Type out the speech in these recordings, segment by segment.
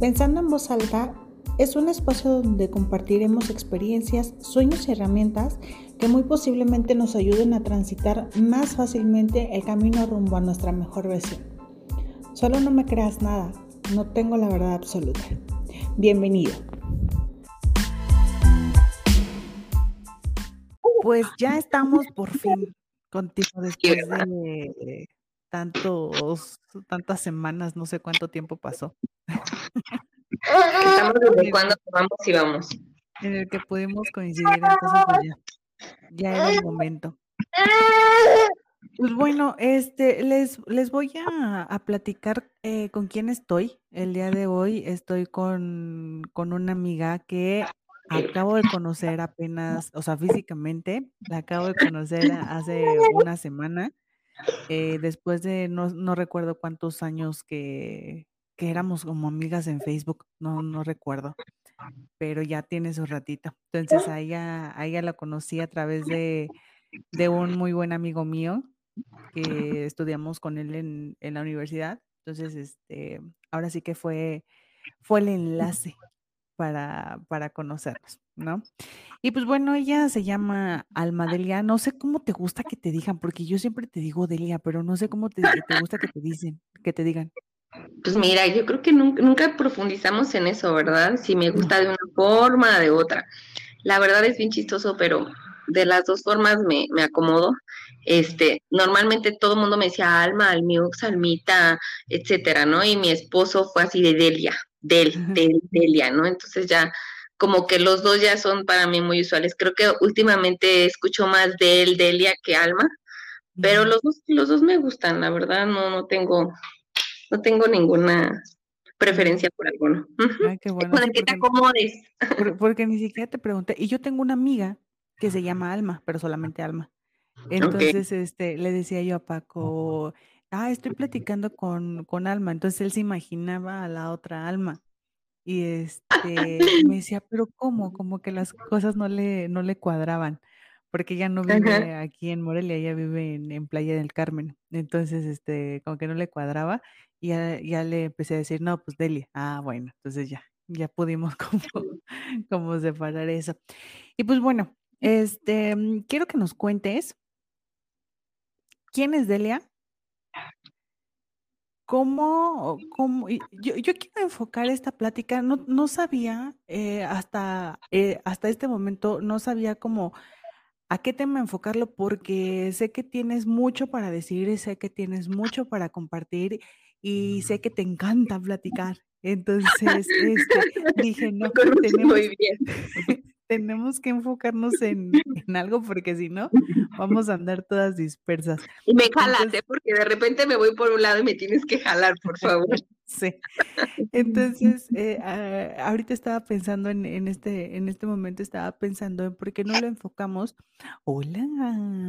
Pensando en voz alta es un espacio donde compartiremos experiencias, sueños y herramientas que muy posiblemente nos ayuden a transitar más fácilmente el camino rumbo a nuestra mejor versión. Solo no me creas nada, no tengo la verdad absoluta. Bienvenido. Pues ya estamos por fin contigo después de tantos, tantas semanas, no sé cuánto tiempo pasó. Estamos desde cuando vamos y vamos. En el que pudimos coincidir, entonces pues ya, ya era el momento. Pues bueno, este, les, les voy a, platicar eh, con quién estoy. El día de hoy estoy con, con una amiga que acabo de conocer apenas, o sea, físicamente, la acabo de conocer hace una semana, eh, después de no, no recuerdo cuántos años que, que éramos como amigas en Facebook, no, no recuerdo, pero ya tiene su ratito. Entonces a ella, a ella la conocí a través de, de un muy buen amigo mío que estudiamos con él en, en la universidad. Entonces, este, ahora sí que fue, fue el enlace para, para conocernos, ¿no? Y pues bueno, ella se llama Alma Delia. No sé cómo te gusta que te digan, porque yo siempre te digo Delia, pero no sé cómo te, te gusta que te dicen, que te digan. Pues mira, yo creo que nunca, profundizamos en eso, ¿verdad? Si me gusta de una forma, de otra. La verdad es bien chistoso, pero de las dos formas me, me acomodo. Este, normalmente todo el mundo me decía Alma, Almiux, Almita, etcétera, ¿no? Y mi esposo fue así de Delia, Del, Del, Delia, ¿no? Entonces ya como que los dos ya son para mí muy usuales. Creo que últimamente escucho más Del, Delia que Alma, pero los dos, los dos me gustan, la verdad, no, no tengo, no tengo ninguna preferencia por alguno. Ay, qué bueno. Con el que te acomodes. Porque, ni siquiera te pregunté. Y yo tengo una amiga que se llama Alma, pero solamente Alma. Entonces, este, le decía yo a Paco, ah, estoy platicando con, con Alma. Entonces él se imaginaba a la otra Alma. Y este, me decía, pero ¿cómo? Como que las cosas no le, no le cuadraban porque ella no vive aquí en Morelia, ella vive en, Playa del Carmen. Entonces, este, como que no le cuadraba y ya, le empecé a decir, no, pues Delia. Ah, bueno, entonces ya, ya pudimos como, como separar eso. Y pues bueno, este, mm, quiero que nos cuentes quién es Delia, cómo, cómo yo, yo, quiero enfocar esta plática, no, no sabía eh, hasta, eh, hasta este momento, no sabía cómo a qué tema enfocarlo porque sé que tienes mucho para decir, sé que tienes mucho para compartir y sé que te encanta platicar. Entonces, este, dije, no, tenemos, muy bien. tenemos que enfocarnos en, algo porque si no, vamos a andar todas dispersas. Y me jalas, ¿eh? porque de repente me voy por un lado y me tienes que jalar, por favor. sí. Entonces, eh, ah, ahorita estaba pensando en, en, este, en este momento, estaba pensando en por qué no lo enfocamos. Hola,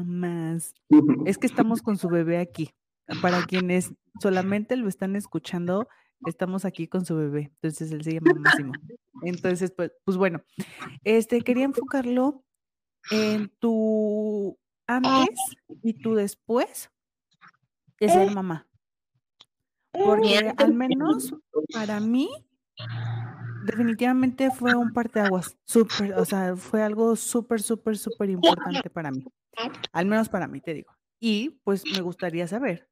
más. Es que estamos con su bebé aquí. Para quienes solamente lo están escuchando, estamos aquí con su bebé, entonces él se llama Máximo. Entonces, pues, pues bueno, este quería enfocarlo en tu antes y tu después de ser mamá. Porque al menos para mí, definitivamente fue un parteaguas, súper, o sea, fue algo súper, súper, súper importante para mí. Al menos para mí, te digo. Y pues me gustaría saber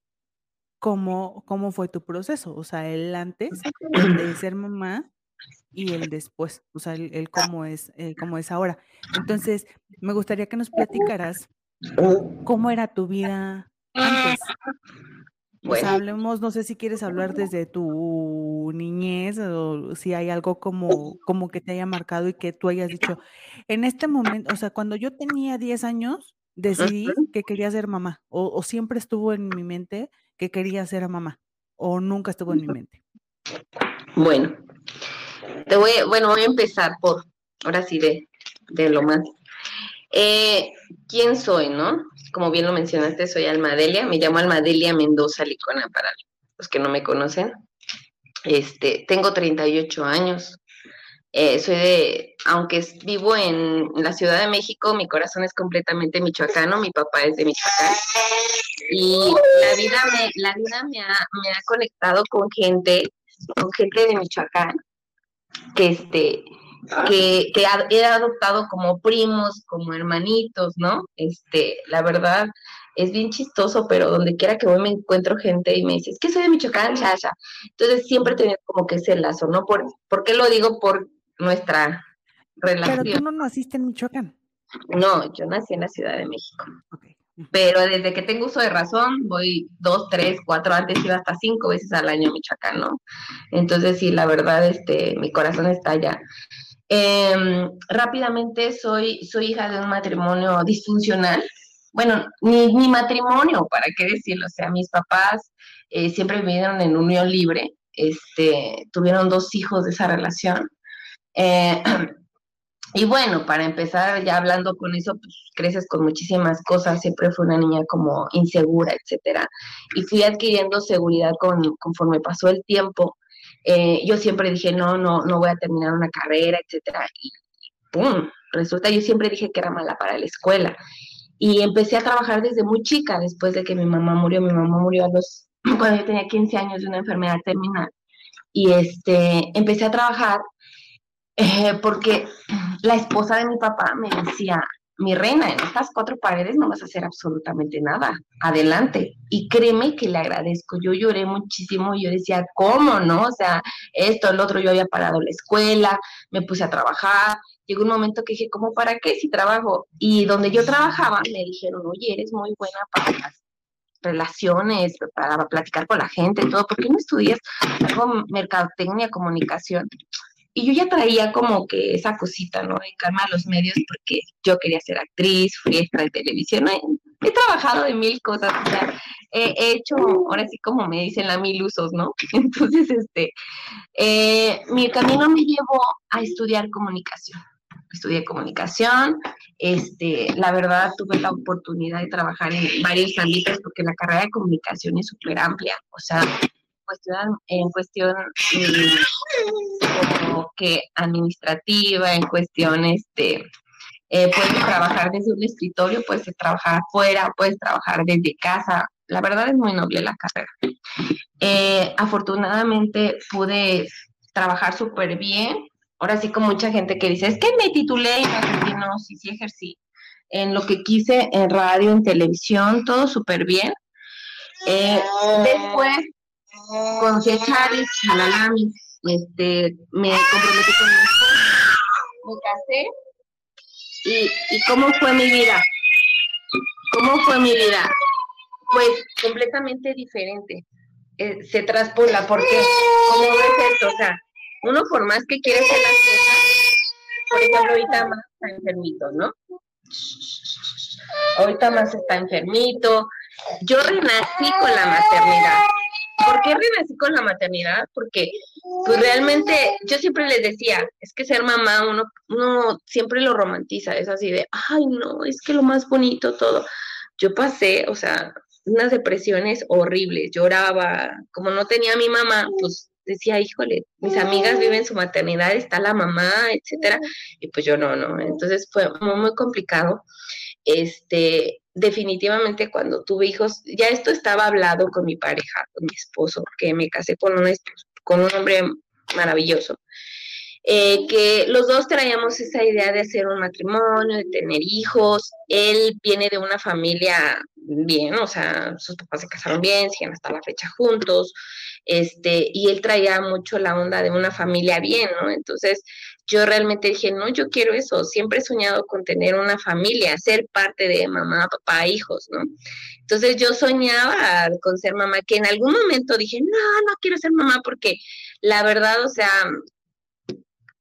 cómo, cómo fue tu proceso, o sea, el antes de ser mamá y el después, o sea, el, cómo es, cómo es ahora. Entonces, me gustaría que nos platicaras cómo era tu vida antes. Pues hablemos, no sé si quieres hablar desde tu niñez o si hay algo como, como que te haya marcado y que tú hayas dicho, en este momento, o sea, cuando yo tenía 10 años, decidí que quería ser mamá o, o siempre estuvo en mi mente que quería ser mamá o nunca estuvo en mi mente? Bueno, te voy, bueno, voy a empezar por, ahora sí, de, de lo más. Eh, ¿Quién soy, no? Como bien lo mencionaste, soy Almadelia, me llamo Almadelia Mendoza Licona para los que no me conocen. Este, tengo 38 años, eh, soy de, aunque vivo en la Ciudad de México, mi corazón es completamente michoacano, mi papá es de Michoacán. Y la vida me, la vida me ha, me ha conectado con gente, con gente de Michoacán, que este, que, que he adoptado como primos, como hermanitos, ¿no? Este, la verdad, es bien chistoso, pero donde quiera que voy me encuentro gente y me dice, es que soy de Michoacán, chacha. Entonces siempre he tenido como que ese lazo, ¿no? ¿Por, ¿por qué lo digo? Por nuestra relación. Pero tú no naciste en Michoacán. No, yo nací en la Ciudad de México. Pero desde que tengo uso de razón, voy dos, tres, cuatro, antes iba hasta cinco veces al año a Michoacán, ¿no? Entonces, sí, la verdad, este, mi corazón está allá. Em, rápidamente, soy, soy hija de un matrimonio disfuncional. Bueno, ni, ni matrimonio, ¿para qué decirlo? O sea, mis papás eh, siempre vivieron en unión libre, este, tuvieron dos hijos de esa relación. Eh, Y bueno, para empezar ya hablando con eso, pues creces con muchísimas cosas, siempre fue una niña como insegura, etcétera. Y fui adquiriendo seguridad con, conforme pasó el tiempo. Eh, yo siempre dije, no, no, no voy a terminar una carrera, etcétera. Y pum, resulta, yo siempre dije que era mala para la escuela. Y empecé a trabajar desde muy chica, después de que mi mamá murió. Mi mamá murió a los, cuando yo tenía 15 años de una enfermedad terminal. Y este, empecé a trabajar eh, porque la esposa de mi papá me decía, mi reina, en estas cuatro paredes no vas a hacer absolutamente nada, adelante. Y créeme que le agradezco, yo lloré muchísimo, yo decía, ¿cómo no? O sea, esto, el otro, yo había parado la escuela, me puse a trabajar, llegó un momento que dije, ¿cómo para qué si trabajo? Y donde yo trabajaba me dijeron, oye, eres muy buena para las relaciones, para platicar con la gente, todo, ¿por qué no estudias algo mercadotecnia, comunicación? Y yo ya traía como que esa cosita, ¿no? De calma a los medios porque yo quería ser actriz, fui extra de televisión, he, trabajado de mil cosas, o sea, he, hecho, ahora sí como me dicen, la mil usos, ¿no? Entonces, este, eh, mi camino me llevó a estudiar comunicación. Estudié comunicación, este, la verdad tuve la oportunidad de trabajar en varios ámbitos porque la carrera de comunicación es súper amplia, o sea, cuestión, en cuestión mm, como que administrativa, en cuestión este, eh, puedes trabajar desde un escritorio, puedes trabajar afuera, puedes trabajar desde casa. La verdad es muy noble la carrera. Eh, afortunadamente pude trabajar súper bien. Ahora sí con mucha gente que dice, es que me titulé y no no, sí, sí ejercí. En lo que quise, en radio, en televisión, todo súper bien. Eh, después conocí a Chávez, Chalalami, este, me comprometí con mi me casé. Y, ¿Y cómo fue mi vida? ¿Cómo fue mi vida? Pues completamente diferente. Eh, se traspola, porque, ¿cómo ves esto? O sea, uno por más que quiere hacer las cosas, por ejemplo, ahorita más está enfermito, ¿no? Ahorita más está enfermito. Yo renací con la maternidad. ¿Por qué renací con la maternidad? Porque pues realmente yo siempre les decía, es que ser mamá uno, uno siempre lo romantiza, es así de, ay no, es que lo más bonito todo. Yo pasé, o sea, unas depresiones horribles, lloraba, como no tenía mi mamá, pues decía, híjole, mis amigas viven su maternidad, está la mamá, etcétera, y pues yo no, no, entonces fue muy complicado. Este, definitivamente cuando tuve hijos, ya esto estaba hablado con mi pareja, con mi esposo, que me casé con un, con un hombre maravilloso, eh, que los dos traíamos esa idea de hacer un matrimonio, de tener hijos. Él viene de una familia bien, o sea, sus papás se casaron bien, siguen hasta la fecha juntos, este, y él traía mucho la onda de una familia bien, ¿no? Entonces, yo realmente dije, no, yo quiero eso, siempre he soñado con tener una familia, ser parte de mamá, papá, hijos, ¿no? Entonces yo soñaba con ser mamá, que en algún momento dije, no, no quiero ser mamá porque la verdad, o sea...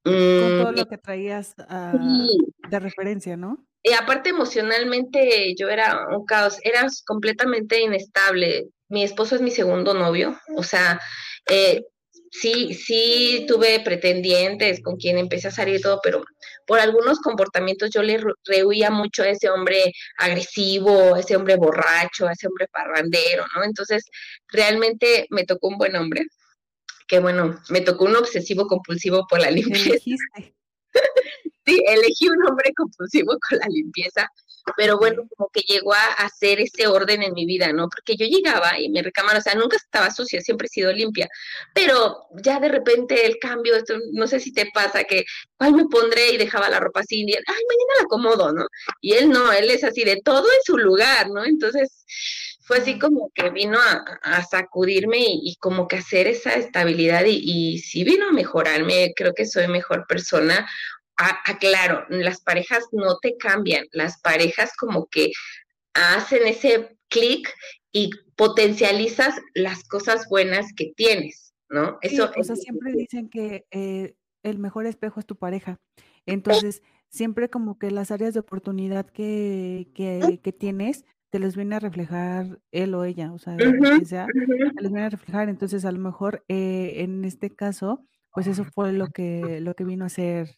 con todo mm, lo que traías ah, de referencia, ¿no? Y aparte emocionalmente yo era un caos, era completamente inestable. Mi esposo es mi segundo novio, o sea, eh, sí, sí tuve pretendientes con quien empecé a salir y todo, pero por algunos comportamientos yo le rehuía mucho a ese hombre agresivo, a ese hombre borracho, a ese hombre parrandero, ¿no? Entonces, realmente me tocó un buen hombre, que bueno, me tocó un obsesivo compulsivo por la limpieza. sí, elegí un hombre compulsivo con la limpieza, pero bueno, como que llegó a hacer ese orden en mi vida, ¿no? Porque yo llegaba y mi recámara, o sea, nunca estaba sucia, siempre he sido limpia, pero ya de repente el cambio, no sé si te pasa que, ¿cuál me pondré? Y dejaba la ropa así, y, ay, mañana la acomodo, ¿no? Y él no, él es así de todo en su lugar, ¿no? Entonces, fue así como que vino a, sacudirme y, como que hacer esa estabilidad y, y sí vino a mejorarme, creo que soy mejor persona. Aclaro, las parejas no te cambian, las parejas como que hacen ese clic y potencializas las cosas buenas que tienes, ¿no? Eso o sea, siempre dicen que eh, el mejor espejo es tu pareja. Entonces, siempre como que las áreas de oportunidad que, que, que tienes te les viene a reflejar él o ella, o sea, que sea, te les viene a reflejar. Entonces, a lo mejor eh, en este caso, pues eso fue lo que, lo que vino a ser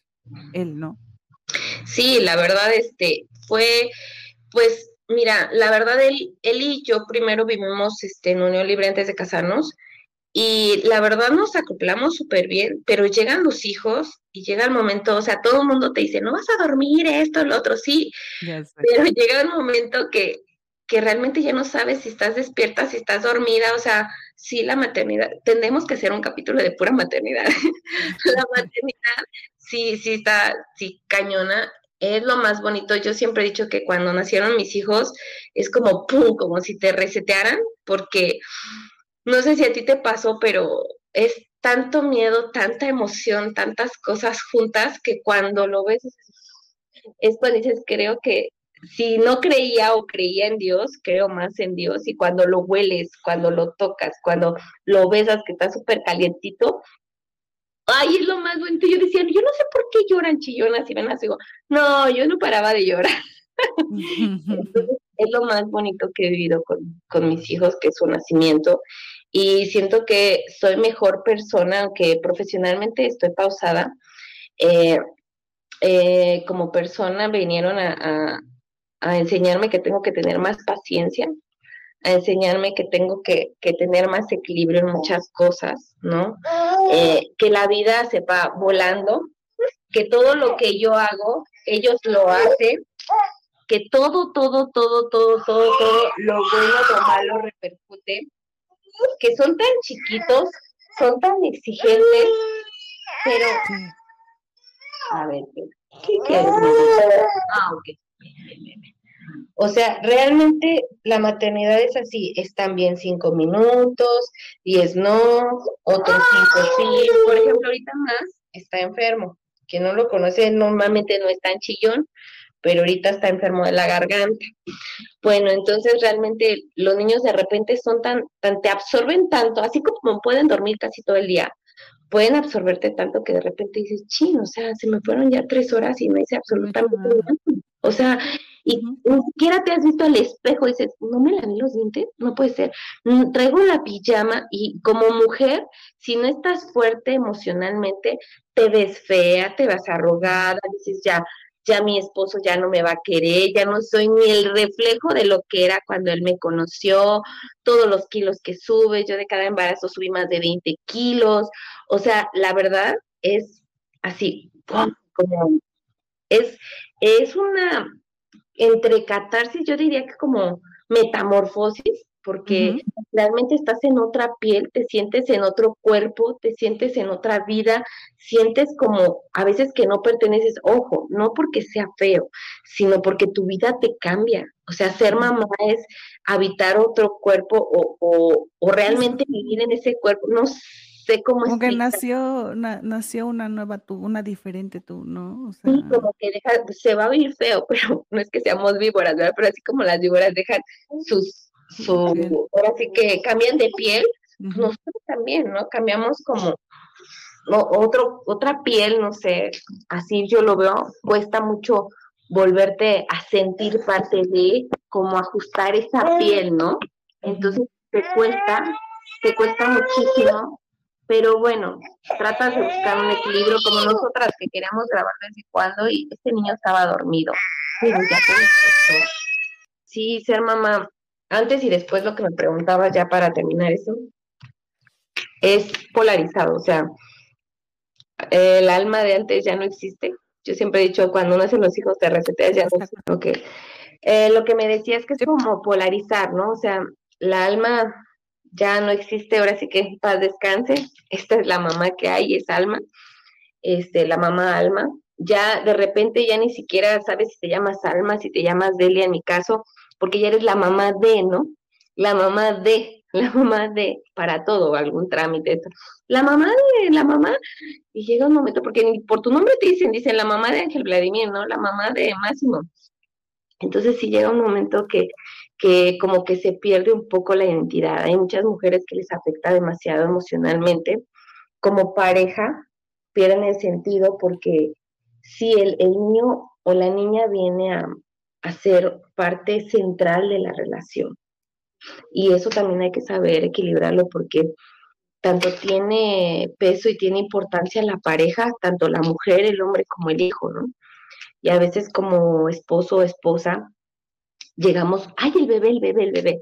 él, ¿no? Sí, la verdad, este, fue, pues, mira, la verdad, él, él y yo primero vivimos este, en unión libre antes de casarnos. Y la verdad nos acoplamos súper bien, pero llegan los hijos y llega el momento, o sea, todo el mundo te dice, no vas a dormir esto, lo otro, sí, pero llega el momento que que realmente ya no sabes si estás despierta, si estás dormida, o sea, sí la maternidad, tendemos que hacer un capítulo de pura maternidad. la maternidad sí, sí está, sí cañona, es lo más bonito. Yo siempre he dicho que cuando nacieron mis hijos es como pum, como si te resetearan, porque no sé si a ti te pasó, pero es tanto miedo, tanta emoción, tantas cosas juntas que cuando lo ves es cuando dices, creo que si no creía o creía en Dios, creo más en Dios y cuando lo hueles, cuando lo tocas, cuando lo besas que está súper calientito, ay, es lo más bonito. Yo decía, yo no sé por qué lloran chillonas y ven así, digo, no, yo no paraba de llorar. es lo más bonito que he vivido con, con mis hijos, que es su nacimiento. Y siento que soy mejor persona, aunque profesionalmente estoy pausada. Eh, eh, como persona vinieron a, a enseñarme que tengo que tener más paciencia, a enseñarme que tengo que, tener más equilibrio en muchas cosas, ¿no? Eh, que la vida se va volando, que todo lo que yo hago, ellos lo hacen, que todo, todo, todo, todo, todo, todo, lo bueno, lo malo repercute, que son tan chiquitos, son tan exigentes, pero... A ver, ¿qué quieres? Ah, ok. O sea, realmente la maternidad es así, es también cinco minutos, diez no, otros cinco sí. Por ejemplo, ahorita más está enfermo. Quien no lo conoce normalmente no es tan chillón, pero ahorita está enfermo de la garganta. Bueno, entonces realmente los niños de repente son tan, tan, te absorben tanto, así como pueden dormir casi todo el día, pueden absorberte tanto que de repente dices, chino, o sea, se me fueron ya tres horas y no hice absolutamente nada. O sea, y ni siquiera te has visto al espejo y dices, no me lavé los dientes, no puede ser. Mm, traigo la pijama y como mujer, si no estás fuerte emocionalmente, te ves fea, te vas arrugada, dices, ya, ya mi esposo ya no me va a querer, ya no soy ni el reflejo de lo que era cuando él me conoció, todos los kilos que sube, yo de cada embarazo subí más de 20 kilos, o sea, la verdad es así, como es, es una, entre catarsis, yo diría que como metamorfosis, porque realmente estás en otra piel, te sientes en otro cuerpo, te sientes en otra vida, sientes como a veces que no perteneces, ojo, no porque sea feo, sino porque tu vida te cambia. O sea, ser mamá es habitar otro cuerpo o, o, o realmente vivir en ese cuerpo. No como que nació, nació una nueva tú, una diferente tú, ¿no? sí, como que deja, se va a oír feo, pero no es que seamos víboras, ¿verdad? Pero así como las víboras dejan sus, ahora sí que cambian de piel, nosotros también, ¿no? Cambiamos como otro, otra piel, no sé, así yo lo veo, cuesta mucho volverte a sentir parte de, como ajustar esa piel, ¿no? Entonces te cuesta, te cuesta muchísimo pero bueno, tratas de buscar un equilibrio como nosotras que queríamos grabar desde cuando y este niño estaba dormido. Pero ya Sí, ser mamá, antes y después lo que me preguntaba ya para terminar eso, es polarizado, o sea, el alma de antes ya no existe. Yo siempre he dicho, cuando nacen los hijos te reseteas, ya no que Eh, lo que me decía es que es como polarizar, ¿no? O sea, la alma ya no existe, ahora sí que paz descanse, esta es la mamá que hay, es alma, este, la mamá alma, ya de repente ya ni siquiera sabes si te llamas alma, si te llamas Delia en mi caso, porque ya eres la mamá de, ¿no? La mamá de, la mamá de, para todo, algún trámite, la mamá de, la mamá, y llega un momento, porque ni por tu nombre te dicen, dicen la mamá de Ángel Vladimir, ¿no? La mamá de Máximo. Entonces sí llega un momento que, que como que se pierde un poco la identidad. Hay muchas mujeres que les afecta demasiado emocionalmente. Como pareja, pierden el sentido porque si el, el niño o la niña viene a, a ser parte central de la relación. Y eso también hay que saber equilibrarlo porque tanto tiene peso y tiene importancia la pareja, tanto la mujer, el hombre como el hijo, ¿no? Y a veces como esposo o esposa llegamos, ay, el bebé, el bebé, el bebé.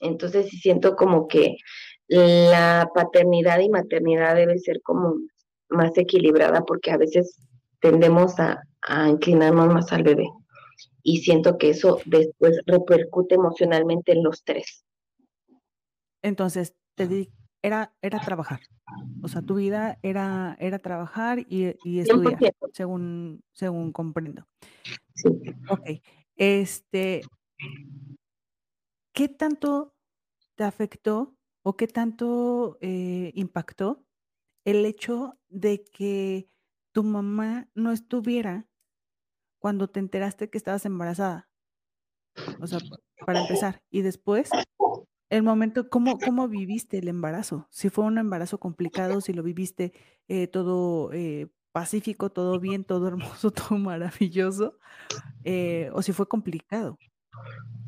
Entonces sí siento como que la paternidad y maternidad debe ser como más equilibrada porque a veces tendemos a, a inclinarnos más al bebé. Y siento que eso después repercute emocionalmente en los tres. Entonces, te di, era, era trabajar. O sea, tu vida era, era trabajar y, y estudiar, según, según comprendo. Sí. Ok. Este, ¿qué tanto te afectó o qué tanto eh, impactó el hecho de que tu mamá no estuviera cuando te enteraste que estabas embarazada? O sea, para empezar. Y después, el momento, ¿cómo, cómo viviste el embarazo? Si fue un embarazo complicado, si lo viviste eh, todo eh, pacífico, todo bien, todo hermoso, todo maravilloso, eh, o si fue complicado.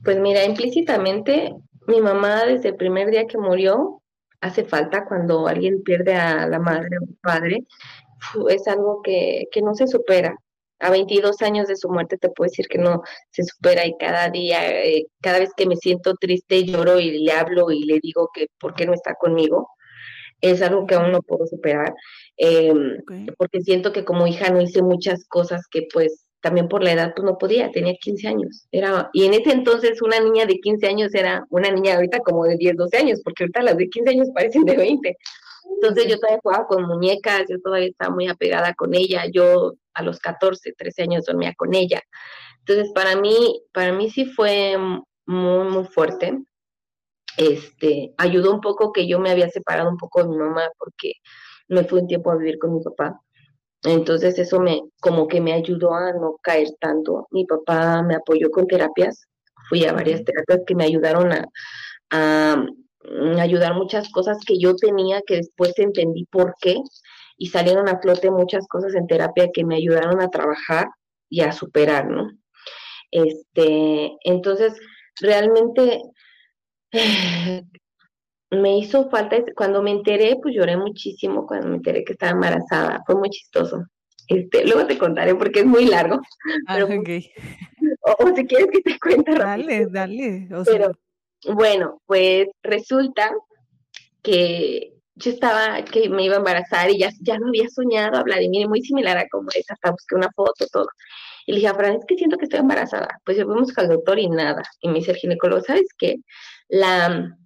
Pues mira, implícitamente, mi mamá desde el primer día que murió, hace falta cuando alguien pierde a la madre o padre, es algo que, que no se supera a 22 años de su muerte te puedo decir que no se supera y cada día, eh, cada vez que me siento triste lloro y le hablo y le digo que por qué no está conmigo. Es algo que aún no puedo superar, em, porque siento que como hija no hice muchas cosas que pues también por la edad pues no podía, tenía 15 años. Era, y en ese entonces una niña de 15 años era una niña ahorita como de 10, 12 años, porque ahorita las de 15 años parecen de 20. Entonces yo todavía jugaba con muñecas, yo todavía estaba muy apegada con ella, yo a los 14, 13 años dormía con ella. Entonces para mí, para mí sí fue muy, muy fuerte. Este, ayudó un poco que yo me había separado un poco de mi mamá porque me fui un tiempo a vivir con mi papá. Entonces eso me, como que me ayudó a no caer tanto. Mi papá me apoyó con terapias, fui a varias terapias que me ayudaron a, a ayudar muchas cosas que yo tenía que después entendí por qué y salieron a flote muchas cosas en terapia que me ayudaron a trabajar y a superar, ¿no? Este, entonces, realmente me hizo falta, cuando me enteré, pues lloré muchísimo cuando me enteré que estaba embarazada, fue muy chistoso. Este, luego te contaré porque es muy largo. Ah, pero, o, si quieres que te cuente Dale, dale. pero, bueno, pues resulta que yo estaba, que me iba a embarazar y ya, ya no había soñado a Vladimir, muy similar a como es, hasta busqué una foto, todo. Y le dije a Fran, es que siento que estoy embarazada. Pues fuimos al doctor y nada. Y me dice el ginecólogo, ¿sabes qué? La,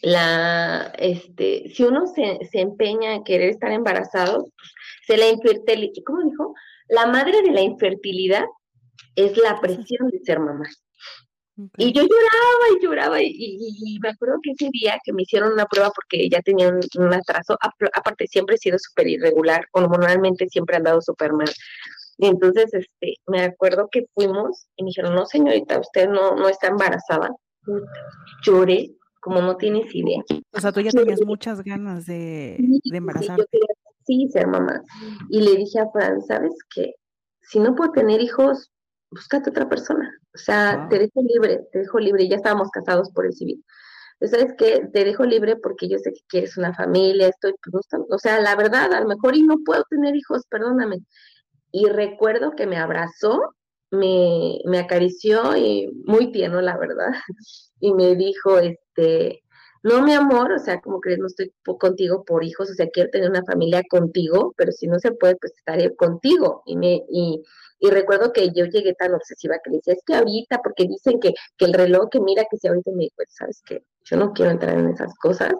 la, este, si uno se, se empeña en querer estar embarazado, pues, se la infertilidad, ¿cómo dijo? La madre de la infertilidad es la presión de ser mamá. Y yo lloraba y lloraba y, me acuerdo que ese día que me hicieron una prueba porque ya tenía un, atraso, aparte siempre he sido súper irregular, hormonalmente siempre he andado súper mal. Y entonces este, me acuerdo que fuimos y me dijeron, no señorita, usted no, no está embarazada. Lloré como no tienes idea. O sea, tú ya tenías muchas ganas de, de embarazarte. Sí, ser mamá. Y le dije a Fran, ¿sabes qué? Si no puedo tener hijos, búscate otra persona. O sea, te dejo libre, te dejo libre. Ya estábamos casados por el civil. ¿Sabes qué? Te dejo libre porque yo sé que quieres una familia, estoy, pues, o sea, la verdad, a lo mejor y no puedo tener hijos, perdóname. Y recuerdo que me abrazó, me, me acarició y muy tierno, la verdad, y me dijo, este, no mi amor, o sea, como que no estoy contigo por hijos, o sea, quiero tener una familia contigo, pero si no se puede, pues estaré contigo. Y me, y, y recuerdo que yo llegué tan obsesiva que le decía, es que ahorita, porque dicen que, que el reloj, que mira que si ahorita me dijo, ¿sabes qué? Yo no quiero entrar en esas cosas,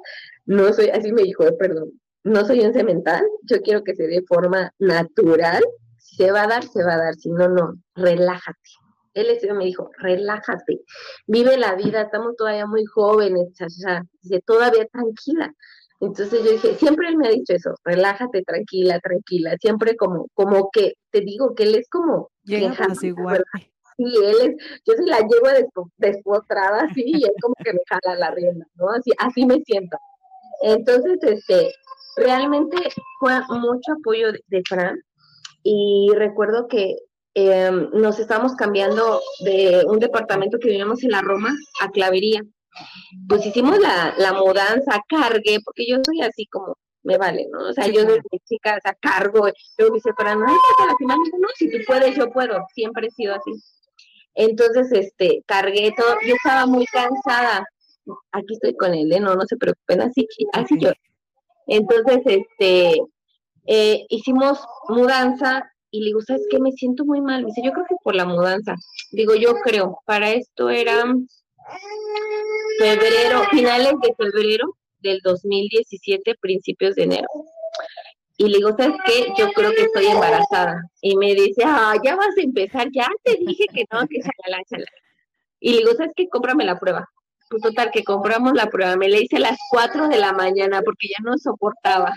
no soy, así me dijo, perdón, no soy un cemental, yo quiero que se dé forma natural, si se va a dar, se va a dar, si no, no, relájate. Él me dijo, relájate, vive la vida, estamos todavía muy jóvenes, ya, dice, todavía tranquila. Entonces yo dije, siempre él me ha dicho eso, relájate, tranquila, tranquila, siempre como, como que, te digo que él es como... Llega igual. Sí, él es, yo se la llevo despotrada así y él como que me jala la rienda, ¿no? Así, así me siento. Entonces, este, realmente fue mucho apoyo de, Fran y recuerdo que em, nos estábamos cambiando de un departamento que vivíamos en la Roma a Clavería. Pues hicimos la, la mudanza, cargué, porque yo soy así como, me vale, ¿no? O sea, yo desde chica, o sea, cargo, luego dice, para no, no, si tú puedes, yo puedo, siempre he sido así. Entonces, este, cargué todo, yo estaba muy cansada, aquí estoy con él, ¿eh? no, no se preocupen, así, así yo. Entonces, este, eh, hicimos mudanza y le digo, ¿sabes qué? Me siento muy mal. Dice, yo creo que por la mudanza. Digo, yo creo, para esto era febrero, finales de febrero del 2017, principios de enero. Y le digo, ¿sabes qué? Yo creo que estoy embarazada. Y me dice, ah, ya vas a empezar, ya te dije que no, que chalala, chalala. Y le digo, ¿sabes qué? Cómprame la prueba. Pues total, que compramos la prueba. Me la hice a las 4 de la mañana porque ya no soportaba.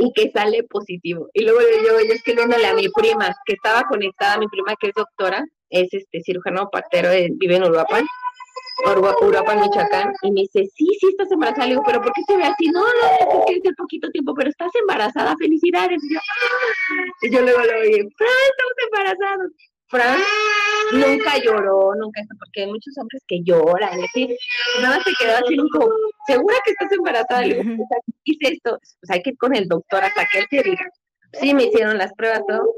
Y que sale positivo. Y luego yo, yo escribiéndole a mi prima, que estaba conectada, mi prima que es doctora, es este cirujano partero, vive en Uruapan, Uruapan, Michoacán, y me dice, sí, sí estás embarazada. Le digo, pero ¿por qué se ve así? No, no, es que es poquito tiempo, pero estás embarazada, felicidades. Y yo, y yo luego le digo, estamos embarazados. Fran nunca lloró, nunca, porque hay muchos hombres que lloran, y nada más se quedó así como, ¿segura que estás embarazada? Le digo, pues, hice esto, pues hay que ir con el doctor hasta que él te diga. Sí, me hicieron las pruebas, todo,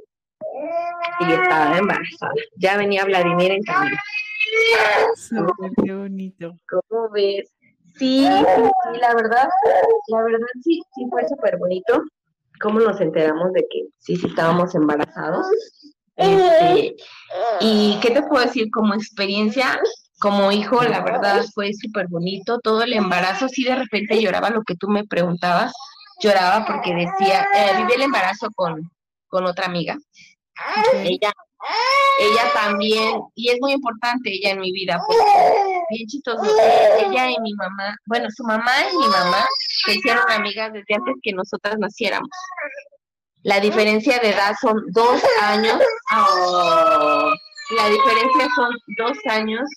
y estaba embarazada. Ya venía Vladimir en camino. qué bonito. ¿Cómo ves? Sí, sí, sí, la verdad, la verdad sí, sí fue súper bonito. ¿Cómo nos enteramos de que sí, sí estábamos embarazados? Este, y qué te puedo decir como experiencia, como hijo, la verdad fue súper bonito. Todo el embarazo, sí de repente lloraba lo que tú me preguntabas, lloraba porque decía, eh, viví el embarazo con, con otra amiga. Ella, ella también, y es muy importante ella en mi vida, porque bien chistoso, ella y mi mamá, bueno, su mamá y mi mamá se hicieron amigas desde antes que nosotras naciéramos. La diferencia de edad son dos años. Oh, la diferencia son dos años.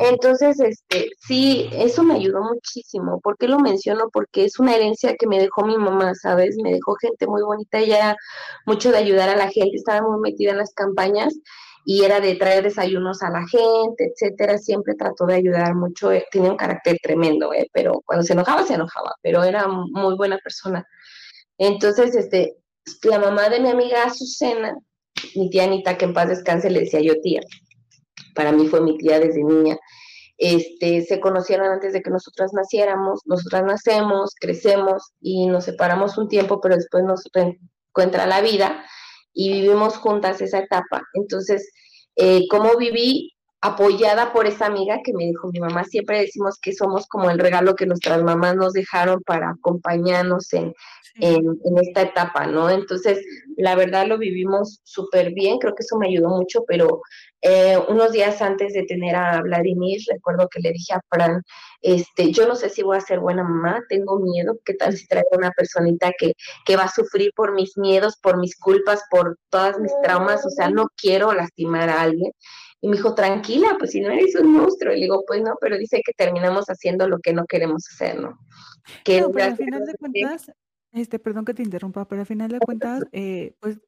Entonces, este, sí, eso me ayudó muchísimo. ¿Por qué lo menciono? Porque es una herencia que me dejó mi mamá, ¿sabes? Me dejó gente muy bonita, ella mucho de ayudar a la gente, estaba muy metida en las campañas y era de traer desayunos a la gente, etcétera. Siempre trató de ayudar mucho, tenía un carácter tremendo, ¿eh? pero cuando se enojaba, se enojaba, pero era muy buena persona. Entonces, este, la mamá de mi amiga Azucena, mi tía Anita, que en paz descanse, le decía yo tía. Para mí fue mi tía desde niña. Este, se conocieron antes de que nosotras naciéramos, nosotras nacemos, crecemos y nos separamos un tiempo, pero después nos reencuentra la vida y vivimos juntas esa etapa. Entonces, eh, ¿cómo viví? Apoyada por esa amiga que me dijo mi mamá, siempre decimos que somos como el regalo que nuestras mamás nos dejaron para acompañarnos en, en, esta etapa, ¿no? Entonces, la verdad lo vivimos súper bien, creo que eso me ayudó mucho, pero eh, unos días antes de tener a Vladimir, recuerdo que le dije a Fran, este, yo no sé si voy a ser buena mamá, tengo miedo, ¿qué tal si traigo una personita que, que va a sufrir por mis miedos, por mis culpas, por todas mis traumas? O sea, no quiero lastimar a alguien. Y me dijo, tranquila, pues si no eres un monstruo. Y le digo, pues no, pero dice que terminamos haciendo lo que no queremos hacer, ¿no? Que no, pero al final de cuentas, este, perdón que te interrumpa, pero al final de cuentas, eh, pues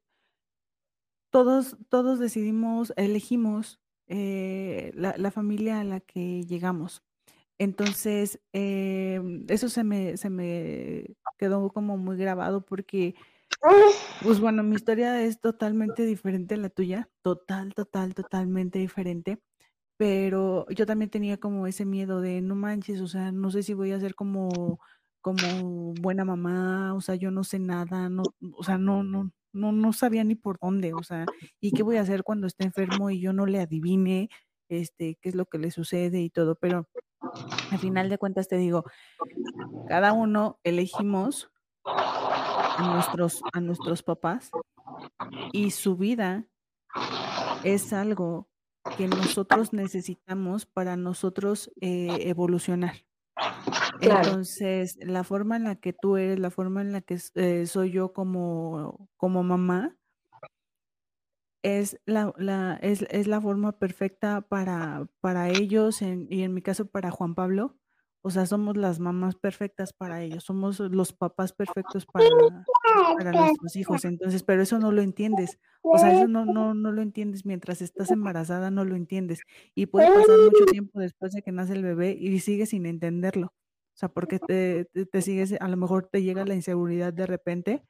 todos, todos decidimos, elegimos eh, la, familia a la que llegamos. Entonces, eh, eso se me, se me quedó como muy grabado porque pues bueno, mi historia es totalmente diferente a la tuya, total, total, totalmente diferente. pero yo también tenía como ese miedo de no manches, o sea, no sé si voy a ser como como buena mamá, o sea, yo no sé nada, no, o sea, no, no, no, no sabía ni por dónde, o sea, y qué voy a hacer cuando esté enfermo y yo no le adivine, este, qué es lo que le sucede y todo, pero al final de cuentas te digo, cada uno elegimos a nuestros, a nuestros papás y su vida es algo que nosotros necesitamos para nosotros eh, evolucionar. Entonces, la forma en la que tú eres, la forma en la que eh, soy yo como, como mamá, es la, la, es, es la forma perfecta para, para ellos y en mi caso para Juan Pablo. O sea, somos las mamás perfectas para ellos, somos los papás perfectos para, para nuestros hijos. Entonces, pero eso no lo entiendes. O sea, eso no, no, no lo entiendes mientras estás embarazada, no lo entiendes. Y puede pasar mucho tiempo después de que nace el bebé y sigues sin entenderlo. O sea, porque te, te, sigues, a lo mejor te llega la inseguridad de repente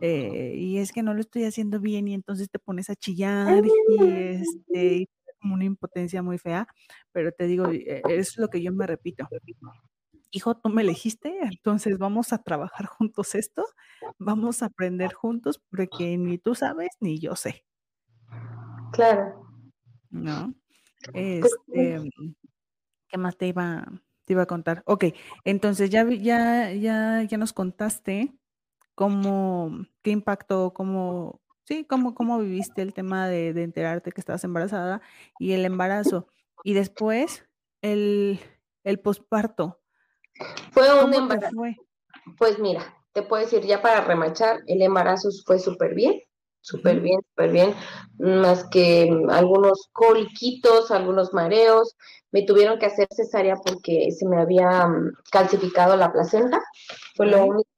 eh, y es que no lo estoy haciendo bien y entonces te pones a chillar y este como una impotencia muy fea, pero te digo, eh, es lo que yo me repito. Hijo, tú me elegiste, entonces vamos a trabajar juntos esto, vamos a aprender juntos porque ni tú sabes ni yo sé. Claro. ¿No? Pues este, ¿qué más te iba, te iba a contar. Ok, entonces ya, ya, ya, ya nos contaste cómo, qué impacto, cómo, sí, cómo, cómo viviste el tema de, enterarte que estabas embarazada y el embarazo. Y después el, el posparto. Fue un embarazo. Pues mira, te puedo decir, ya para remachar, el embarazo fue súper bien súper bien, súper bien, más que algunos coliquitos, algunos mareos. Me tuvieron que hacer cesárea porque se me había mm, calcificado la placenta, fue lo único.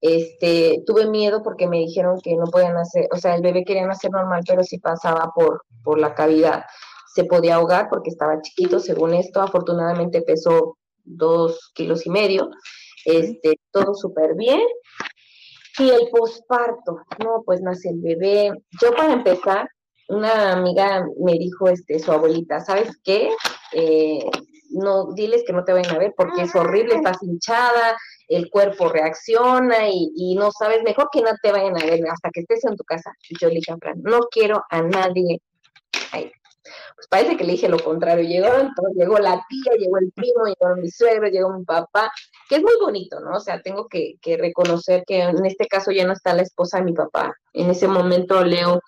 Este, tuve miedo porque me dijeron que no podían hacer, o sea, el bebé quería nacer normal, pero si pasaba por, por la cavidad se podía ahogar porque estaba chiquito, según esto, afortunadamente pesó dos kilos y medio, este, todo súper bien, Sí, el posparto, no, pues nace el bebé. Yo para empezar, una amiga me dijo, este, su abuelita, ¿sabes qué? Eh, no, diles que no te vayan a ver porque es horrible, estás hinchada, el cuerpo reacciona y, no sabes, mejor que no te vayan a ver hasta que estés en tu casa. Yo le dije a Fran, no quiero a nadie ahí. Pues parece que le dije lo contrario, llegó, entonces llegó la tía, llegó el primo, llegó mi suegro, llegó mi papá, que es muy bonito, ¿no? O sea, tengo que, reconocer que en este caso ya no está la esposa de mi papá. En ese momento Leo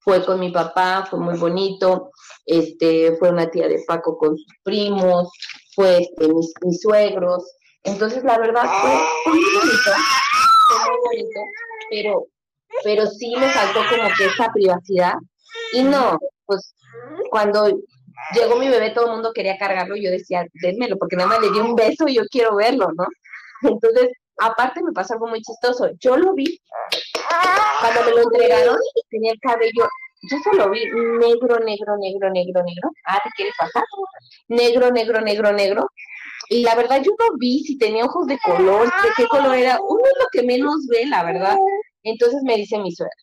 fue con mi papá, fue muy bonito, este, fue una tía de Paco con sus primos, fue este, mis, suegros. Entonces, la verdad fue, muy bonito, fue muy bonito, pero, pero sí me faltó como que esa privacidad. Y no, pues cuando llegó mi bebé, todo el mundo quería cargarlo, yo decía, dénmelo, porque nada más le di un beso y yo quiero verlo, ¿no? Entonces, aparte me pasó algo muy chistoso. Yo lo vi, cuando me lo entregaron, tenía el cabello, yo solo vi negro, negro, negro, negro, negro. Ah, ¿te quieres pasar? Negro, negro, negro, negro. Y la verdad, yo no vi si tenía ojos de color, de qué color era. Uno es lo que menos ve, la verdad. Entonces me dice mi suegra,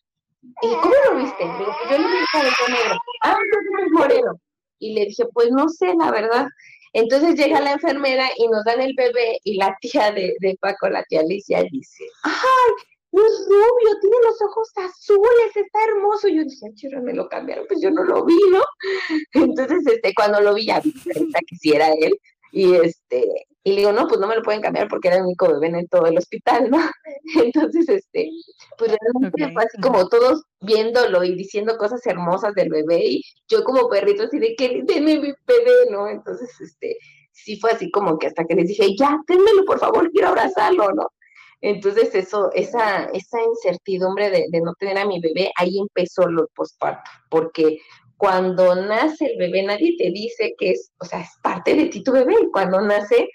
¿y cómo lo viste? Yo lo vi el cabello negro. Ah, entonces es moreno. Y le dije, pues no sé, la verdad. Entonces llega la enfermera y nos dan el bebé y la tía de, Paco, la tía Alicia, dice, ¡ay! es rubio, tiene los ojos azules, está hermoso. Y yo dije, chirra, me lo cambiaron, pues yo no lo vi, ¿no? Entonces, este, cuando lo vi, ya vi que sí era él. Y este, y le digo, no, pues no me lo pueden cambiar porque era el único bebé en todo el hospital, ¿no? Entonces, este, pues realmente fue así como todos viéndolo y diciendo cosas hermosas del bebé y yo como perrito así de que denme mi bebé, ¿no? Entonces, este, sí fue así como que hasta que les dije, ya, dénmelo, por favor, quiero abrazarlo, ¿no? Entonces, eso, esa, esa incertidumbre de, de no tener a mi bebé, ahí empezó lo posparto, porque cuando nace el bebé, nadie te dice que es, o sea, es parte de ti tu bebé. Cuando nace,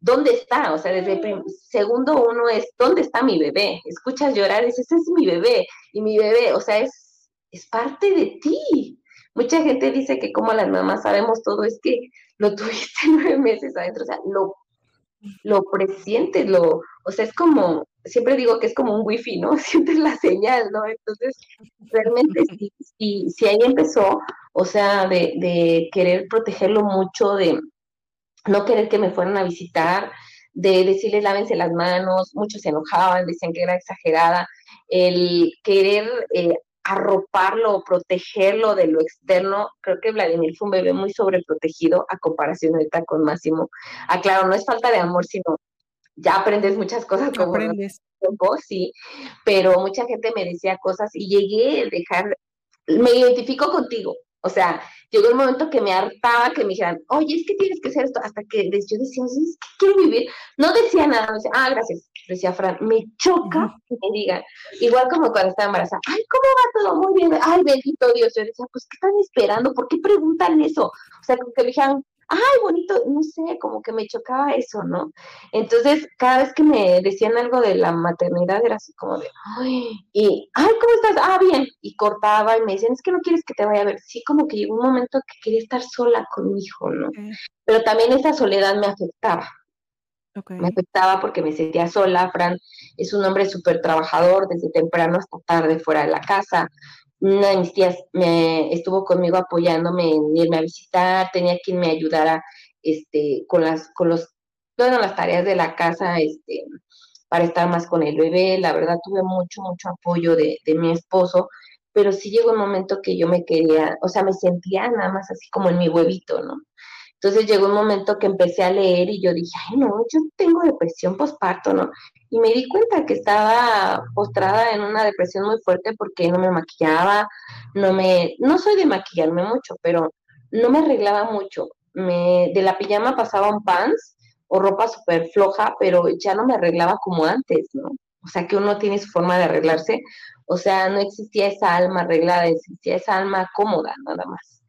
¿dónde está? O sea, desde el segundo uno es, ¿dónde está mi bebé? Escuchas llorar y dices, es mi bebé. Y mi bebé, o sea, es, es parte de ti. Mucha gente dice que como las mamás sabemos todo, es que lo tuviste nueve meses adentro, o sea, lo, lo presientes, lo, o sea, es como, siempre digo que es como un wifi, ¿no? Sientes la señal, ¿no? Entonces, realmente si, si, si ahí empezó, o sea, de, de querer protegerlo mucho, de no querer que me fueran a visitar, de decirles lávense las manos, muchos se enojaban, decían que era exagerada, el querer eh, arroparlo, protegerlo de lo externo. Creo que Vladimir fue un bebé muy sobreprotegido a comparación ahorita con Máximo. Ah, claro, no es falta de amor, sino ya aprendes muchas cosas como aprendes. tiempo, sí, pero mucha gente me decía cosas y llegué a dejar, me identifico contigo, o sea, llegó el momento que me hartaba que me dijeran, oye, es que tienes que hacer esto, hasta que yo decía, es que quiero vivir. No decía nada, no decía, ah, gracias, decía Fran, me choca que me digan, igual como cuando estaba embarazada, ay, ¿cómo va todo? Muy bien, ay, bendito Dios. Yo decía, pues, ¿qué están esperando? ¿Por qué preguntan eso? O sea, como que me dijeran, ay, bonito, no sé, como que me chocaba eso, ¿no? Entonces, cada vez que me decían algo de la maternidad era así como de, ay, y, ay, ¿cómo estás? Ah, bien, y cortaba y me decían, es que no quieres que te vaya a ver. Sí, como que llegó un momento que quería estar sola con mi hijo, ¿no? Pero también esa soledad me afectaba. Me afectaba porque me sentía sola. Fran es un hombre súper trabajador desde temprano hasta tarde fuera de la casa una de mis tías me estuvo conmigo apoyándome en irme a visitar, tenía quien me ayudara este, con las, con los, bueno, las tareas de la casa, este, para estar más con el bebé. La verdad tuve mucho, mucho apoyo de, de mi esposo, pero sí llegó un momento que yo me quería, o sea, me sentía nada más así como en mi huevito, ¿no? Entonces llegó un momento que empecé a leer y yo dije, ay, no, yo tengo depresión postparto, ¿no? Y me di cuenta que estaba postrada en una depresión muy fuerte porque no me maquillaba, no me, no soy de maquillarme mucho, pero no me arreglaba mucho. Me, de la pijama pasaba un pants o ropa súper floja, pero ya no me arreglaba como antes, ¿no? O sea, que uno tiene su forma de arreglarse. O sea, no existía esa alma arreglada, existía esa alma cómoda, nada más.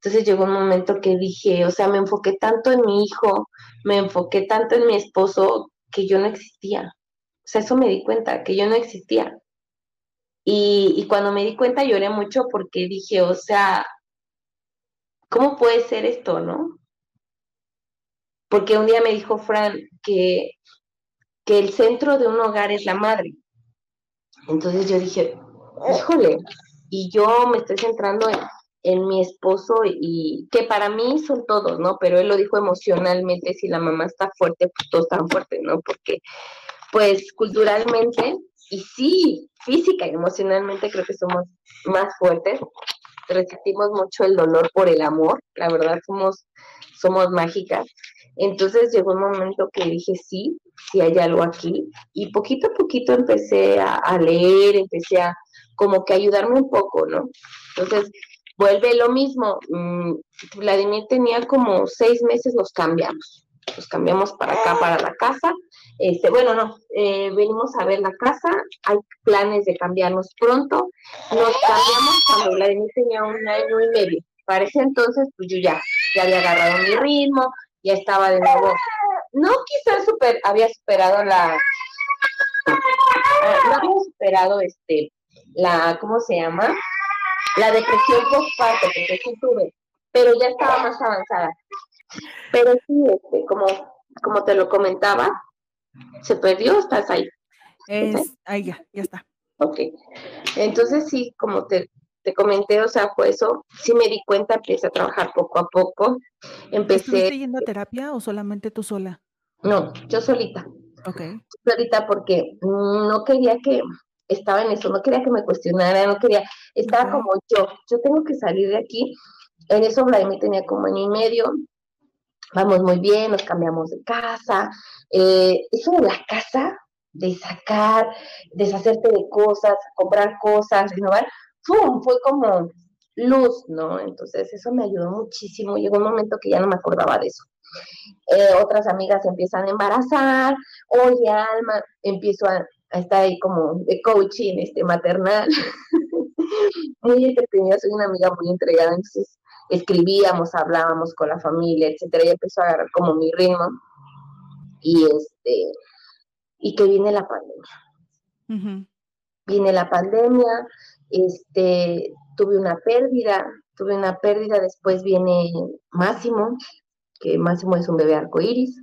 Entonces llegó un momento que dije, o sea, me enfoqué tanto en mi hijo, me enfoqué tanto en mi esposo, que yo no existía. O sea, eso me di cuenta, que yo no existía. Y, cuando me di cuenta lloré mucho porque dije, o sea, ¿cómo puede ser esto, no? Porque un día me dijo Fran que, que el centro de un hogar es la madre. Entonces yo dije, híjole, y yo me estoy centrando en, en mi esposo y que para mí son todos, ¿no? Pero él lo dijo emocionalmente, si la mamá está fuerte, pues todos están fuertes, ¿no? Porque pues culturalmente y sí, física y emocionalmente creo que somos más fuertes, resistimos mucho el dolor por el amor, la verdad somos, somos mágicas. Entonces llegó un momento que dije, sí, sí hay algo aquí. Y poquito a poquito empecé a, a leer, empecé a como que ayudarme un poco, ¿no? Entonces, vuelve lo mismo. Mm, Vladimir tenía como seis meses, los cambiamos. Los cambiamos para acá, para la casa. Este, bueno, no, eh, venimos a ver la casa, hay planes de cambiarnos pronto. Nos cambiamos cuando Vladimir tenía un año y medio. Para ese entonces, pues yo ya, ya había agarrado mi ritmo, ya estaba de nuevo. No quizás super, había superado la, no había superado este, la, ¿cómo se llama? La depresión postparto, porque sí tuve, pero ya estaba más avanzada. Pero sí, este, como, como te lo comentaba, se perdió, estás ahí. Es, ahí ya, ya está. Ok. Entonces sí, como te, te comenté, o sea, fue eso, sí me di cuenta, empecé a trabajar poco a poco. Empecé. ¿Estuviste yendo a terapia o solamente tú sola? No, yo solita. Ok. Solita porque no quería que, estaba en eso, no quería que me cuestionara, no quería, estaba como yo, yo tengo que salir de aquí. En eso Vladimir tenía como año y medio, vamos muy bien, nos cambiamos de casa. Eh, eso de la casa, de sacar, deshacerte de cosas, comprar cosas, renovar, ¡pum! fue como luz, ¿no? Entonces eso me ayudó muchísimo. Llegó un momento que ya no me acordaba de eso. Eh, otras amigas empiezan a embarazar, oye Alma, empiezo a, está ahí como de coaching este, maternal. muy entretenida, soy una amiga muy entregada, entonces escribíamos, hablábamos con la familia, etcétera, y empezó a agarrar como mi ritmo. Y este, y que viene la pandemia. Viene la pandemia, este, tuve una pérdida, tuve una pérdida, después viene Máximo, que Máximo es un bebé arcoíris,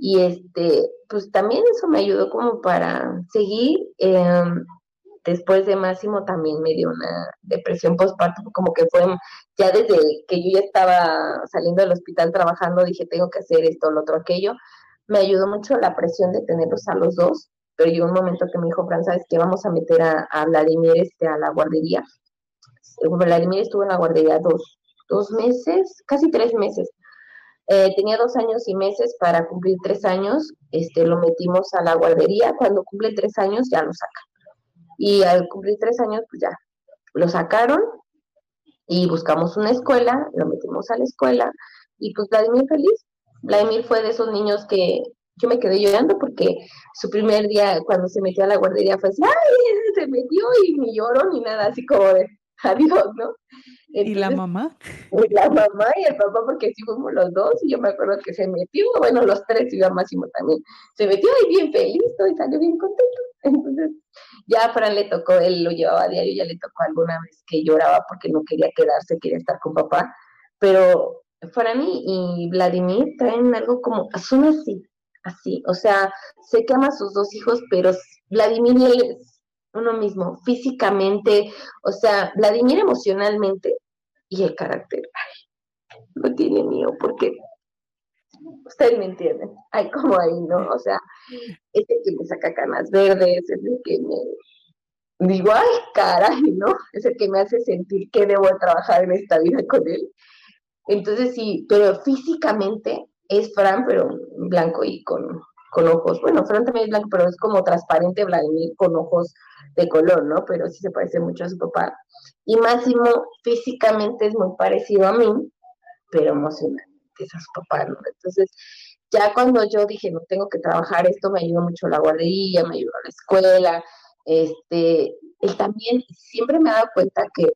y este, pues también eso me ayudó como para seguir. Em, después de Máximo también me dio una depresión postparto, como que fue ya desde que yo ya estaba saliendo del hospital trabajando, dije, tengo que hacer esto, lo otro, aquello. Me ayudó mucho la presión de tenerlos a los dos, pero llegó un momento que me dijo, Fran, ¿sabes qué? Vamos a meter a, a Vladimir este, a la guardería. Vladimir estuvo en la guardería dos, dos meses, casi tres meses. Eh, tenía dos años y meses para cumplir tres años, este, lo metimos a la guardería, cuando cumple tres años ya lo sacan. Y al cumplir tres años, pues ya, lo sacaron y buscamos una escuela, lo metimos a la escuela y pues Vladimir feliz. Vladimir fue de esos niños que yo me quedé llorando porque su primer día cuando se metió a la guardería fue así, ¡ay! Se metió y ni lloró ni nada, así como de adiós, ¿no? ¿Y la mamá? Y la mamá y el papá, porque sí fuimos los dos, y yo me acuerdo que se metió, bueno, los tres, y yo Máximo también, se metió y bien feliz, y salió bien contento. Entonces, ya a Fran le tocó, él lo llevaba a diario, ya le tocó alguna vez que lloraba porque no quería quedarse, quería estar con papá, pero Fran y, Vladimir traen algo como, son así, así, o sea, sé que ama a sus dos hijos, pero Vladimir y él es uno mismo, físicamente, o sea, Vladimir emocionalmente y el carácter, ay, no tiene mío, porque ustedes me entienden, hay como ahí, ¿no? O sea, es el que me saca canas verdes, es el que me digo, ay, caray, ¿no? Es el que me hace sentir que debo trabajar en esta vida con él. Entonces sí, pero físicamente es Fran, pero blanco y con, con ojos. Bueno, Fran también es blanco, pero es como transparente Vladimir con ojos de color, ¿no? Pero sí se parece mucho a su papá. Y Máximo físicamente es muy parecido a mí, pero emocionalmente es a su papá, ¿no? Entonces, ya cuando yo dije, no tengo que trabajar esto, me ayudó mucho la guardería, me ayudó la escuela, este, él también siempre me ha dado cuenta que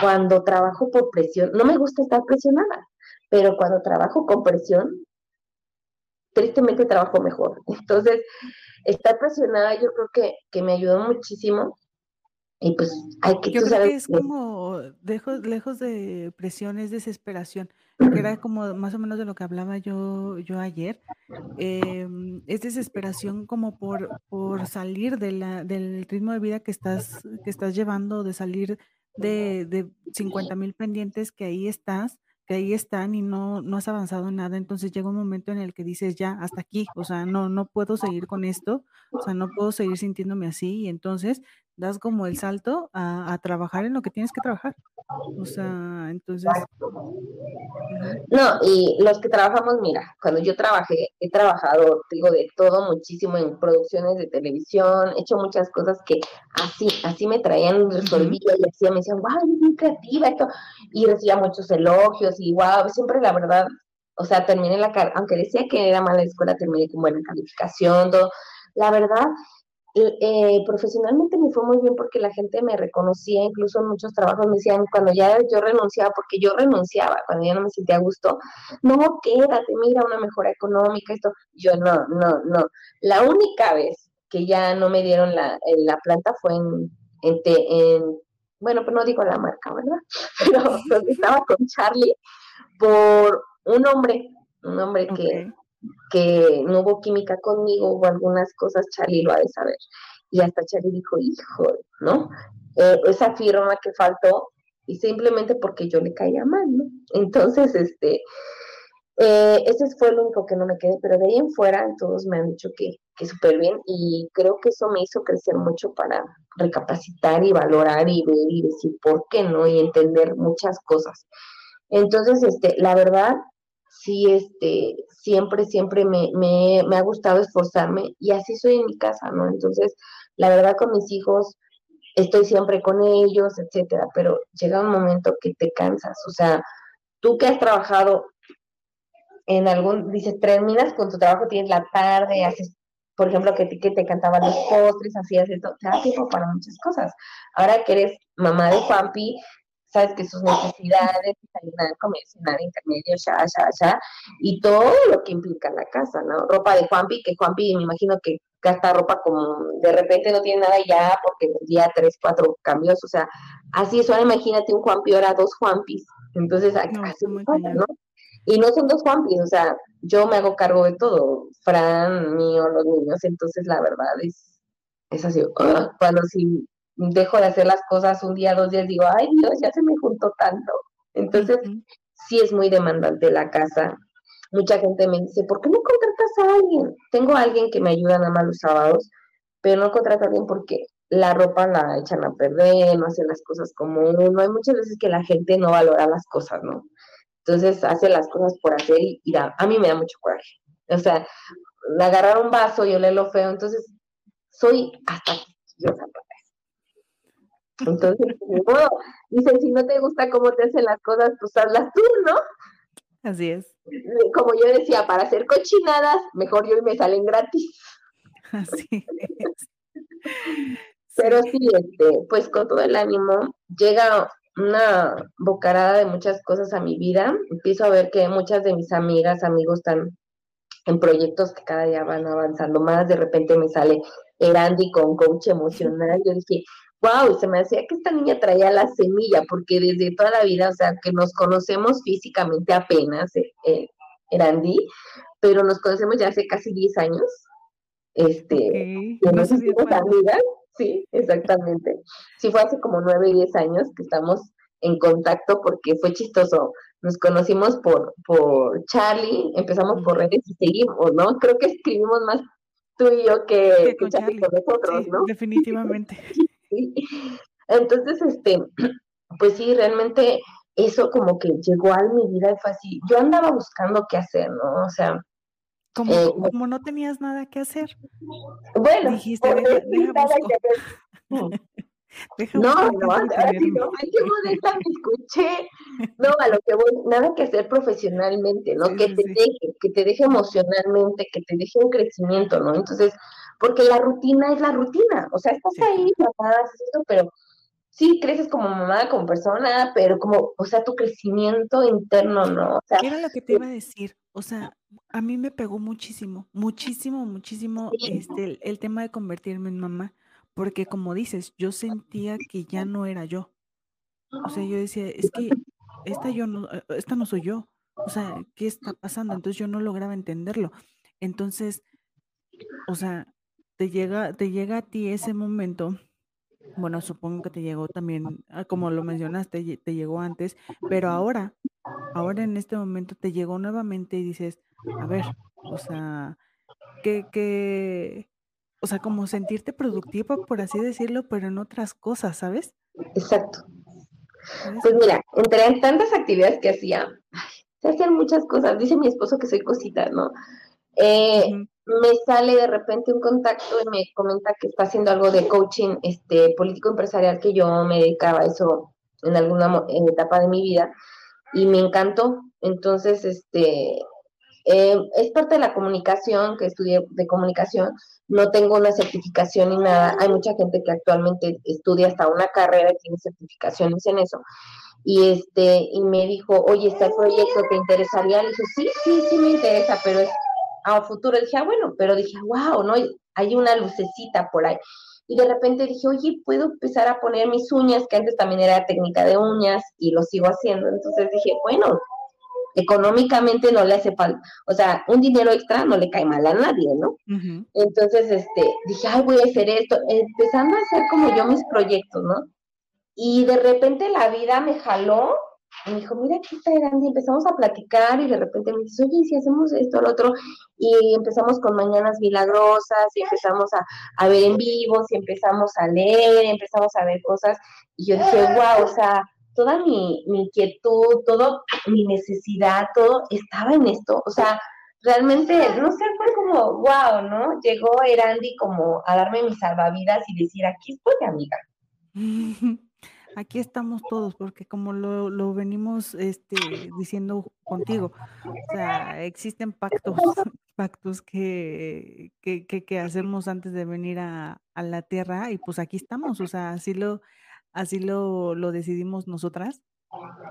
cuando trabajo por presión, no me gusta estar presionada, pero cuando trabajo con presión, tristemente trabajo mejor. Entonces, estar presionada yo creo que, que me ayudó muchísimo. Y pues hay que... Yo creo que es como lejos, lejos de presión, es desesperación, que era como más o menos de lo que hablaba yo, yo ayer. Em, es desesperación como por, por salir de la, del ritmo de vida que estás, que estás llevando, de salir de, de 50 mil pendientes que ahí estás que ahí están y no, no has avanzado en nada, entonces llega un momento en el que dices, ya, hasta aquí, o sea, no, no puedo seguir con esto, o sea, no puedo seguir sintiéndome así, y entonces das como el salto a, a trabajar en lo que tienes que trabajar. O sea, entonces... No, y los que trabajamos, mira, cuando yo trabajé, he trabajado, digo, de todo muchísimo en producciones de televisión, he hecho muchas cosas que así, así me traían, resolvía y así me decían, wow, es muy creativa, esto, y recibía muchos elogios, y wow, siempre la verdad, o sea, terminé la carrera, aunque decía que era mala escuela, terminé con buena calificación, todo, la verdad, eh, profesionalmente me fue muy bien porque la gente me reconocía, incluso en muchos trabajos me decían, cuando ya yo renunciaba, porque yo renunciaba, cuando ya no me sentía a gusto, no, quédate, mira, una mejora económica, esto, yo no, no, no. La única vez que ya no me dieron la, la planta fue en, en, bueno, pues no digo la marca, ¿verdad? Pero estaba con Charlie por un hombre, un hombre que que no hubo química conmigo o algunas cosas, Charlie lo ha de saber. Y hasta Charlie dijo, hijo, ¿no? Eh, esa firma que faltó y simplemente porque yo le caía mal, ¿no? Entonces, este, eh, ese fue el único que no me quedé, pero de ahí en fuera todos me han dicho que, que súper bien y creo que eso me hizo crecer mucho para recapacitar y valorar y ver y decir por qué no y entender muchas cosas. Entonces, este, la verdad, sí, este, siempre, siempre me, me, me, ha gustado esforzarme y así soy en mi casa, ¿no? Entonces, la verdad con mis hijos estoy siempre con ellos, etcétera, pero llega un momento que te cansas, o sea, tú que has trabajado en algún, dices, terminas con tu trabajo, tienes la tarde, haces, por ejemplo, que, que te cantaban los postres, hacías esto, te da tiempo para muchas cosas. Ahora que eres mamá de Juanpi, sabes que sus necesidades, desayunar, comer, cenar, intermedio, ya, ya, ya, y todo lo que implica la casa, ¿no? Ropa de Juanpi, que Juanpi me imagino que gasta ropa como de repente no tiene nada ya porque día tres, cuatro cambios, o sea, así es, ahora imagínate un Juanpi, ahora dos Juanpis, entonces así ¿no? Y no son dos Juanpis, o sea, yo me hago cargo de todo, Fran, mío, los niños, entonces la verdad es, es así, cuando si dejo de hacer las cosas un día, dos días, digo, ay Dios, ya se me juntó tanto. Entonces, sí es muy demandante la casa. Mucha gente me dice, ¿por qué no contratas a alguien? Tengo a alguien que me ayuda nada más los sábados, pero no contrato a alguien porque la ropa la echan a perder, no hacen las cosas como uno. Hay muchas veces que la gente no valora las cosas, ¿no? Entonces hace las cosas por hacer y, a mí me da mucho coraje. O sea, agarrar un vaso y olerlo feo, entonces soy hasta quisquillosa Entonces, bueno, dicen, si no te gusta cómo te hacen las cosas, pues hazlas tú, ¿no? Así es. Como yo decía, para hacer cochinadas, mejor yo y me salen gratis. Así es. Pero sí, este, pues con todo el ánimo, llega una bocarada de muchas cosas a mi vida. Empiezo a ver que muchas de mis amigas, amigos están en proyectos que cada día van avanzando más. De repente me sale Erandi con coach emocional. Yo dije, wow, se me hacía que esta niña traía la semilla, porque desde toda la vida, o sea, que nos conocemos físicamente apenas, eh, eh Erandi, pero nos conocemos ya hace casi 10 años. Este, no sé si amigas, sí, exactamente. Sí, fue hace como 9, 10 años que estamos en contacto porque fue chistoso. Nos conocimos por, por Charlie, empezamos por redes y seguimos, ¿no? Creo que escribimos más tú y yo que, con Charlie, con nosotros, ¿no? Definitivamente. Entonces, este, pues sí, realmente eso como que llegó a mi vida y fue así. Yo andaba buscando qué hacer, ¿no? O sea, como, eh, como no tenías nada que hacer. Bueno, dijiste, deja, no, no, ay, qué modesta me escuché. No, a lo que voy, nada que hacer profesionalmente, ¿no? que te deje, que te deje emocionalmente, que te deje un crecimiento, ¿no? Entonces, porque la rutina es la rutina, o sea, estás ahí, mamá, pero sí creces como mamá, como persona, pero como, o sea, tu crecimiento interno, ¿no? O sea, ¿Qué era lo que te iba a decir? O sea, a mí me pegó muchísimo, muchísimo, muchísimo este, el tema de convertirme en mamá porque como dices, yo sentía que ya no era yo. O sea, yo decía, es que esta yo no, eh, esta no soy yo. O sea, ¿qué está pasando? Entonces yo no lograba entenderlo. Entonces, o sea, te llega, te llega a ti ese momento. Bueno, supongo que te llegó también, ah, como lo mencionaste, te llegó antes, pero ahora, ahora en este momento te llegó nuevamente y dices, a ver, o sea, ¿qué, qué, o sea, como sentirte productiva, por así decirlo, pero en otras cosas, ¿sabes? Exacto. Pues mira, entre tantas actividades que hacía, se hacían muchas cosas. Dice mi esposo que soy cosita, ¿no? Eh, me sale de repente un contacto y me comenta que está haciendo algo de coaching este, político empresarial, que yo me dedicaba a eso en alguna etapa de mi vida y me encantó. Entonces, este, eh, es parte de la comunicación, que estudié de comunicación, no tengo una certificación ni nada. Hay mucha gente que actualmente estudia hasta una carrera y tiene certificaciones en eso. Y este, y me dijo, oye, está el proyecto, ¿te interesaría? Le dije, sí, sí, sí me interesa, pero es a futuro. dije, ah, bueno, pero dije, wow, ¿no? Hay una lucecita por ahí. Y de repente dije, oye, puedo empezar a poner mis uñas, que antes también era técnica de uñas y lo sigo haciendo. Entonces dije, bueno, económicamente no le hace falta, o sea, un dinero extra no le cae mal a nadie, ¿no? Entonces, este, dije, ay, voy a hacer esto, empezando a hacer como yo mis proyectos, ¿no? Y de repente la vida me jaló me dijo, mira, aquí está grande, empezamos a platicar y de repente me dice, oye, si hacemos esto, lo otro, y empezamos con mañanas milagrosas, y empezamos a, a ver en vivo, y empezamos a leer, empezamos a ver cosas, y yo dije, wow, o sea, toda mi, inquietud, todo mi necesidad, todo estaba en esto. O sea, realmente, no sé, fue como, wow, ¿no? Llegó Erandi como a darme mis salvavidas y decir, aquí estoy, amiga. Aquí estamos todos, porque como lo, lo venimos este, diciendo contigo, o sea, existen pactos, pactos que, que, que, hacemos antes de venir a, a la tierra y pues aquí estamos, o sea, así lo, Así lo, lo decidimos nosotras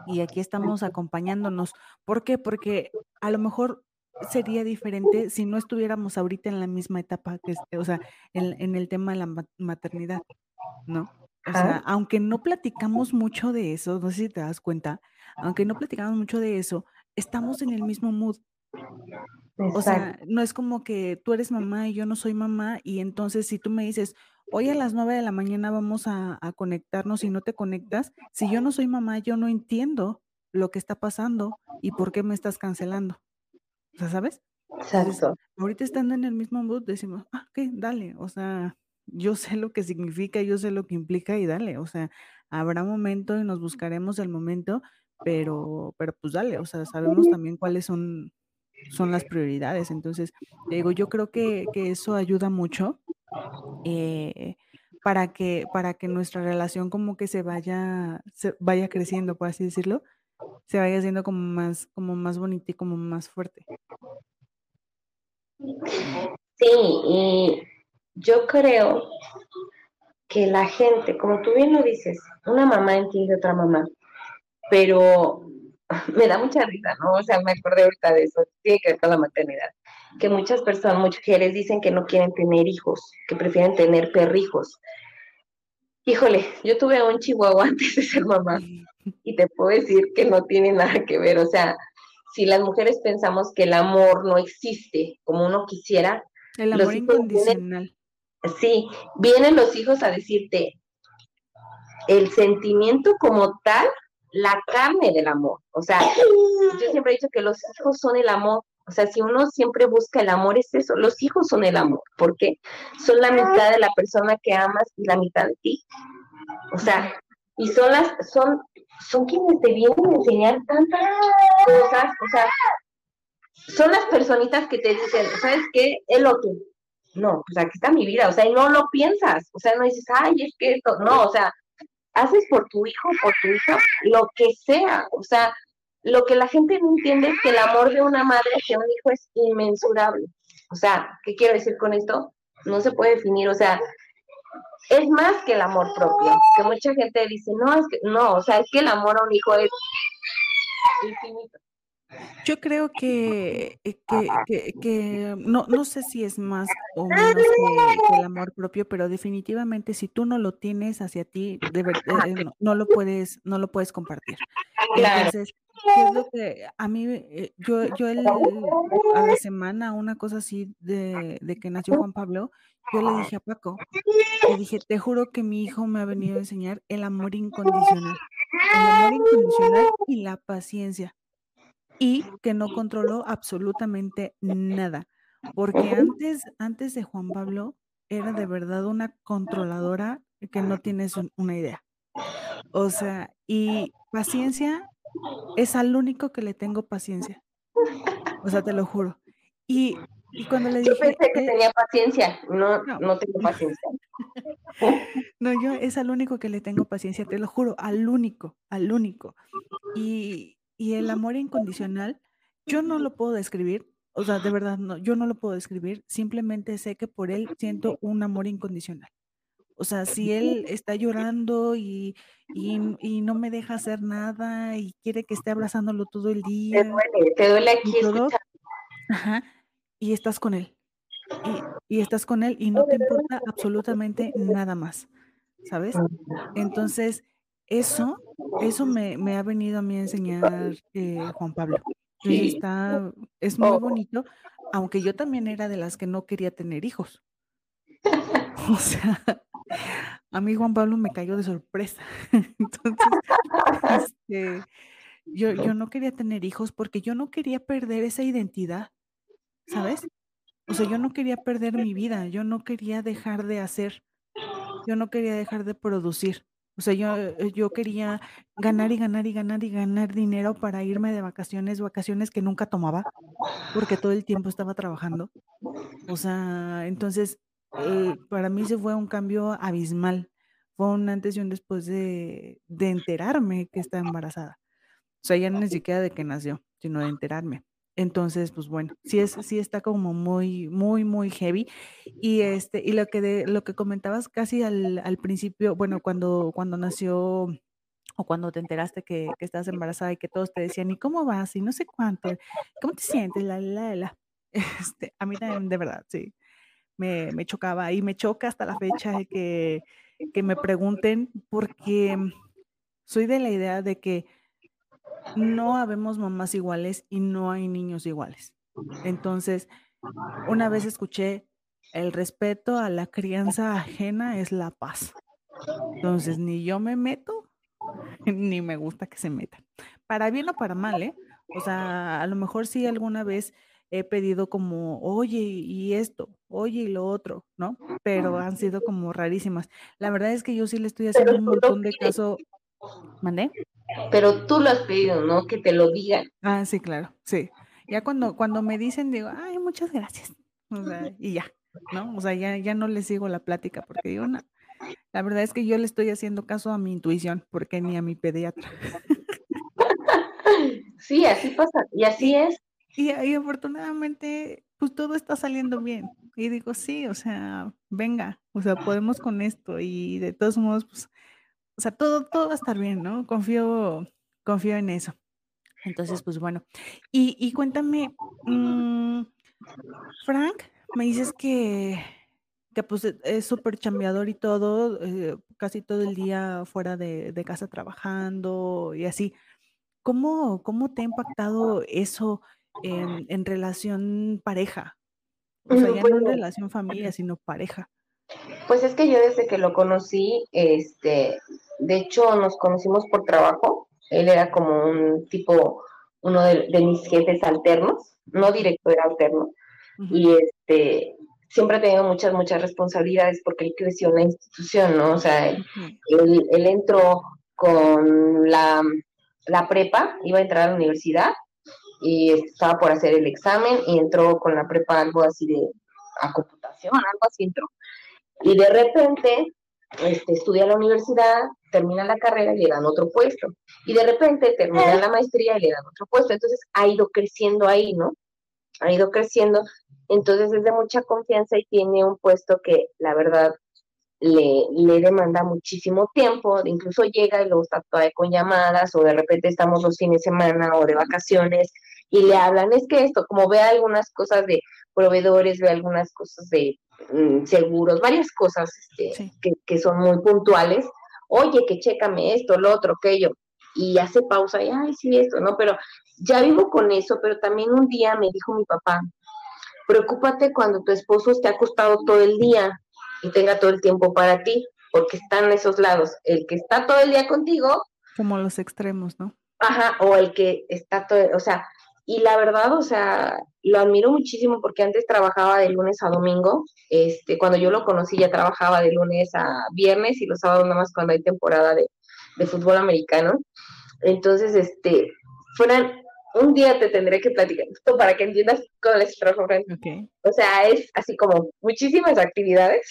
y aquí estamos acompañándonos. ¿Por qué? Porque a lo mejor sería diferente si no estuviéramos ahorita en la misma etapa, que, o sea, en, en el tema de la maternidad, ¿no? O sea, aunque no platicamos mucho de eso, no sé si te das cuenta, aunque no platicamos mucho de eso, estamos en el mismo mood. O sea, no es como que tú eres mamá y yo no soy mamá y entonces si tú me dices, hoy a las 9 de la mañana vamos a, a conectarnos y no te conectas, si yo no soy mamá, yo no entiendo lo que está pasando y por qué me estás cancelando. O sea, ¿sabes? Entonces, Exacto. ahorita estando en el mismo mood, decimos, ah, ok, dale, o sea, yo sé lo que significa, yo sé lo que implica y dale, o sea, habrá momento y nos buscaremos el momento, pero, pero pues dale, o sea, sabemos también cuáles son, son las prioridades. Entonces, te digo, yo creo que, que eso ayuda mucho eh, para que, para que nuestra relación como que se vaya, se vaya creciendo, por así decirlo, se vaya haciendo como más, como más bonita y como más fuerte. Sí, y yo creo que la gente, como tú bien lo dices, una mamá entiende a otra mamá, pero me da mucha risa, ¿no? O sea, me acordé ahorita de eso, tiene que ver con la maternidad, que muchas personas, muchas mujeres dicen que no quieren tener hijos, que prefieren tener perrijos. Híjole, yo tuve un chihuahua antes de ser mamá y te puedo decir que no tiene nada que ver, o sea, si las mujeres pensamos que el amor no existe como uno quisiera, el amor incondicional. Sí, vienen los hijos a decirte el sentimiento como tal, la carne del amor. O sea, yo siempre he dicho que los hijos son el amor. O sea, si uno siempre busca el amor, es eso. Los hijos son el amor, porque son la mitad de la persona que amas y la mitad de ti. O sea, y son las, son, son quienes te vienen a enseñar tantas cosas, o sea, son las personitas que te dicen, ¿sabes qué? El otro. No, pues aquí está mi vida, o sea, y no lo piensas, o sea, no dices, ay, es que esto, no, o sea, haces por tu hijo, por tu hija, lo que sea, o sea, lo que la gente no entiende es que el amor de una madre hacia un hijo es inmensurable. O sea, ¿qué quiero decir con esto? No se puede definir, o sea, es más que el amor propio, que mucha gente dice, no, es que, no, o sea, es que el amor a un hijo es infinito. Yo creo que, que, que, que, no, no sé si es más o menos que, el amor propio, pero definitivamente si tú no lo tienes hacia ti, de verdad, eh, no, no, lo puedes, no lo puedes compartir. Entonces, ¿qué es lo que a mí, eh, yo, yo el, a la semana, una cosa así de, de que nació Juan Pablo, yo le dije a Paco, le dije, te juro que mi hijo me ha venido a enseñar el amor incondicional, el amor incondicional y la paciencia y que no controló absolutamente nada, porque antes, antes de Juan Pablo era de verdad una controladora que no tienes una idea. O sea, y paciencia es al único que le tengo paciencia. O sea, te lo juro. Y, y cuando le dije... Yo pensé que tenía paciencia, no, no, no tengo paciencia. no, yo es al único que le tengo paciencia, te lo juro, al único, al único. Y, y el amor incondicional, yo no lo puedo describir, o sea, de verdad, no, yo no lo puedo describir, simplemente sé que por él siento un amor incondicional. O sea, si él está llorando y, y, y, no me deja hacer nada y quiere que esté abrazándolo todo el día. Te duele, te duele aquí. Y, todo, ajá, y estás con él. Y, y, estás con él y no te importa absolutamente nada más, ¿sabes? Entonces, eso, eso me, me, ha venido a mí a enseñar eh, Juan Pablo. Está, es muy bonito, aunque yo también era de las que no quería tener hijos. O sea, a mí Juan Pablo me cayó de sorpresa. Entonces, este, yo, yo no quería tener hijos porque yo no quería perder esa identidad, ¿sabes? O sea, yo no quería perder mi vida, yo no quería dejar de hacer, yo no quería dejar de producir. O sea, yo, yo quería ganar y ganar y ganar y ganar dinero para irme de vacaciones, vacaciones que nunca tomaba, porque todo el tiempo estaba trabajando. O sea, entonces, eh, para mí se fue un cambio abismal. Fue un antes y un después de, de enterarme que estaba embarazada. O sea, ya no ni siquiera de que nació, sino de enterarme. Entonces, pues bueno, sí es, sí está como muy, muy, muy heavy. Y este, y lo que de, lo que comentabas casi al, al principio, bueno, cuando, cuando nació o cuando te enteraste que, que estás embarazada y que todos te decían, ¿y cómo vas? Y no sé cuánto, ¿cómo te sientes? La, la, la. Este, a mí también, de verdad, sí, me, me chocaba y me choca hasta la fecha de que, que me pregunten porque soy de la idea de que no habemos mamás iguales y no hay niños iguales. Entonces, una vez escuché el respeto a la crianza ajena es la paz. Entonces, ni yo me meto, ni me gusta que se metan. Para bien o para mal, ¿eh? O sea, a lo mejor sí alguna vez he pedido como, oye, y esto, oye, y lo otro, ¿no? Pero han sido como rarísimas. La verdad es que yo sí le estoy haciendo un montón de caso. ¿Mandé? Pero tú lo has pedido, ¿no? Que te lo digan. Ah, sí, claro, sí. Ya cuando, cuando me dicen, digo, ay, muchas gracias. O sea, y ya, ¿no? O sea, ya, ya no le sigo la plática porque digo, no. La verdad es que yo le estoy haciendo caso a mi intuición, porque ni a mi pediatra. Sí, así pasa, y así es. Y, y, afortunadamente, pues todo está saliendo bien. Y digo, sí, o sea, venga, o sea, podemos con esto. Y de todos modos, pues, o sea, todo, todo va a estar bien, ¿no? Confío, confío en eso. Entonces, pues bueno. Y, y cuéntame, mmm, Frank, me dices que, que pues es súper chambeador y todo, eh, casi todo el día fuera de, de casa trabajando y así. ¿Cómo, cómo te ha impactado eso en, en relación pareja? O sea, ya no en relación familia, sino pareja. Pues es que yo desde que lo conocí, este, de hecho nos conocimos por trabajo. Él era como un tipo, uno de, de mis jefes alternos, no directo, era alterno. Uh -huh. Y este, siempre ha tenido muchas, muchas responsabilidades porque él creció en la institución, ¿no? O sea, uh -huh. él, él entró con la la prepa, iba a entrar a la universidad y estaba por hacer el examen y entró con la prepa algo así de a computación, algo así entró. Y de repente este, estudia la universidad, termina la carrera y le dan otro puesto. Y de repente termina la maestría y le dan otro puesto. Entonces ha ido creciendo ahí, ¿no? Ha ido creciendo. Entonces es de mucha confianza y tiene un puesto que la verdad le, le, demanda muchísimo tiempo, incluso llega y luego está todavía con llamadas, o de repente estamos los fines de semana o de vacaciones y le hablan, es que esto, como ve algunas cosas de proveedores, ve algunas cosas de seguros, varias cosas este, sí. que, que, son muy puntuales, oye, que chécame esto, lo otro, aquello, y hace pausa y, ay, sí, esto, ¿no? Pero ya vivo con eso, pero también un día me dijo mi papá, preocúpate cuando tu esposo esté acostado todo el día, y tenga todo el tiempo para ti, porque están esos lados, el que está todo el día contigo. Como los extremos, ¿no? Ajá, o el que está todo, o sea, y la verdad, o sea, lo admiro muchísimo porque antes trabajaba de lunes a domingo, este, cuando yo lo conocí ya trabajaba de lunes a viernes y los sábados nada más cuando hay temporada de, de fútbol americano. Entonces, este, fueran un día te tendré que platicar esto para que entiendas cómo les trabajo okay. O sea, es así como muchísimas actividades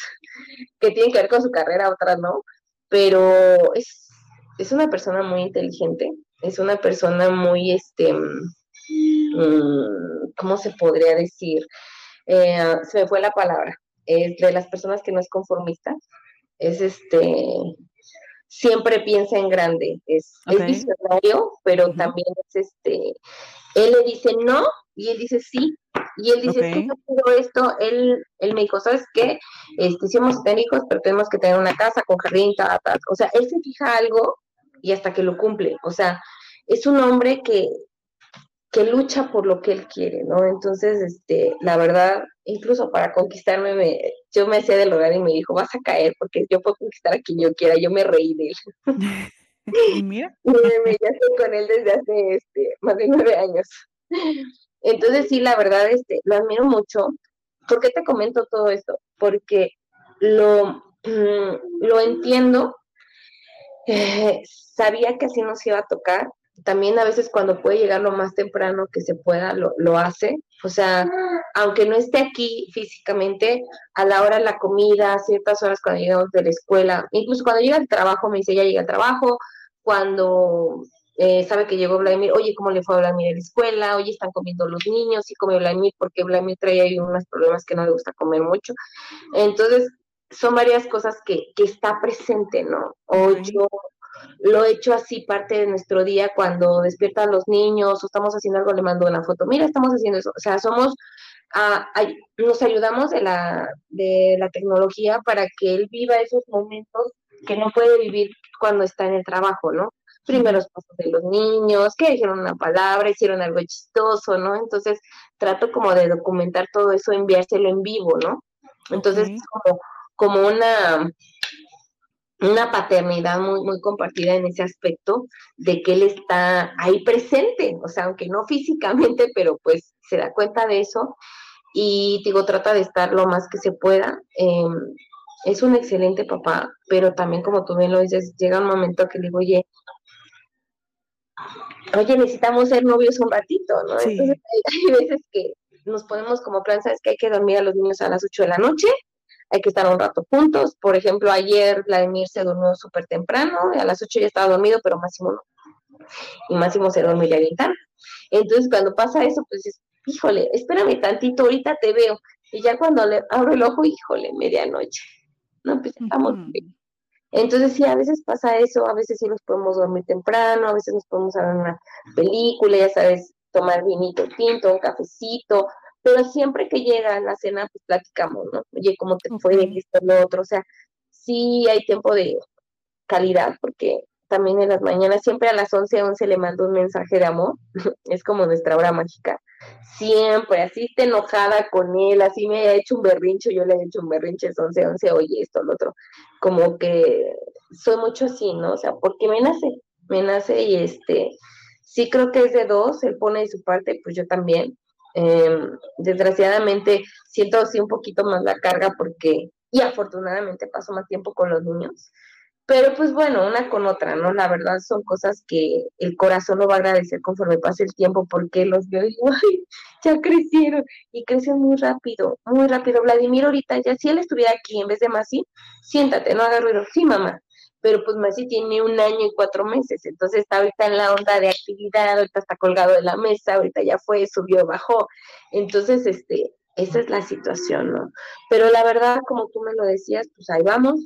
que tienen que ver con su carrera, otras no, pero es, es una persona muy inteligente, es una persona muy, este, ¿cómo se podría decir? Eh, se me fue la palabra, es de las personas que no es conformista, es este, siempre piensa en grande, es, okay. es visionario, pero uh -huh. también es este, él le dice no y él dice sí, y él dice, okay. es que yo quiero esto, él, él me dijo, ¿sabes qué? Este, técnicos, pero tenemos que tener una casa con jardín, ta, ta. o sea, él se fija algo y hasta que lo cumple, o sea, es un hombre que, que lucha por lo que él quiere, ¿no? Entonces, este, la verdad, incluso para conquistarme, me, yo me hacía del hogar y me dijo, vas a caer porque yo puedo conquistar a quien yo quiera, yo me reí de él. ¿Y mira? Me, estoy con él desde hace este, más de nueve años. Entonces, sí, la verdad, este, lo admiro mucho. ¿Por qué te comento todo esto? Porque lo, mm, lo entiendo, eh, sabía que así nos iba a tocar, también a veces cuando puede llegar lo más temprano que se pueda, lo, lo, hace. O sea, aunque no esté aquí físicamente, a la hora de la comida, a ciertas horas cuando llegamos de la escuela, incluso cuando llega al trabajo, me dice, ya llega al trabajo, cuando eh, sabe que llegó Vladimir, oye, ¿cómo le fue a Vladimir en la escuela? Oye, están comiendo los niños, y come Vladimir, porque Vladimir trae ahí unos problemas que no le gusta comer mucho. Entonces, son varias cosas que, que está presente, ¿no? O yo lo he hecho así parte de nuestro día cuando despiertan los niños o estamos haciendo algo, le mando una foto, mira, estamos haciendo eso, o sea, somos, uh, ay, nos ayudamos de la, de la tecnología para que él viva esos momentos que no puede vivir cuando está en el trabajo, ¿no? Primeros pasos de los niños, que dijeron una palabra, hicieron algo chistoso, ¿no? Entonces trato como de documentar todo eso, enviárselo en vivo, ¿no? Entonces, como, como una, una paternidad muy, muy compartida en ese aspecto de que él está ahí presente, o sea, aunque no físicamente, pero pues se da cuenta de eso y digo, trata de estar lo más que se pueda. Em, es un excelente papá, pero también como tú bien lo dices, llega un momento que le digo, oye, oye, necesitamos ser novios un ratito, ¿no? Entonces hay, veces que nos ponemos como plan, sabes que hay que dormir a los niños a las 8 de la noche, hay que estar un rato juntos. Por ejemplo, ayer Vladimir se durmió súper temprano, a las 8 ya estaba dormido, pero Máximo no. Y Máximo se dormía bien tarde. Entonces, cuando pasa eso, pues es, híjole, espérame tantito, ahorita te veo. Y ya cuando le abro el ojo, híjole, medianoche. No, pues estamos bien. Entonces sí, a veces pasa eso, a veces sí nos podemos dormir temprano, a veces nos podemos ver una película, ya sabes, tomar vinito tinto, un cafecito, pero siempre que llega la cena, pues platicamos, ¿no? Oye, ¿cómo te fue? Esto, lo otro, o sea, sí hay tiempo de calidad, porque también en las mañanas, siempre a las 11, 11 le mando un mensaje de amor, es como nuestra hora mágica, siempre, así esté enojada con él, así me ha hecho un berrincho, yo le he hecho un berrinche, es 11, 11, oye, esto, lo otro, como que soy mucho así, ¿no? O sea, porque me nace, me nace y este, sí creo que es de dos, él pone de su parte, pues yo también. Em, desgraciadamente siento así un poquito más la carga porque, y afortunadamente paso más tiempo con los niños, pero pues bueno, una con otra, ¿no? La verdad son cosas que el corazón lo va a agradecer conforme pase el tiempo porque los veo y digo, ay, ya crecieron y crecen muy rápido, muy rápido. Vladimir ahorita ya, si él estuviera aquí en vez de Masi, siéntate, no haga ruido. Sí, mamá, pero pues Masi tiene un año y cuatro meses, entonces está ahorita en la onda de actividad, ahorita está colgado de la mesa, ahorita ya fue, subió, bajó. Entonces, este, esa es la situación, ¿no? Pero la verdad, como tú me lo decías, pues ahí vamos.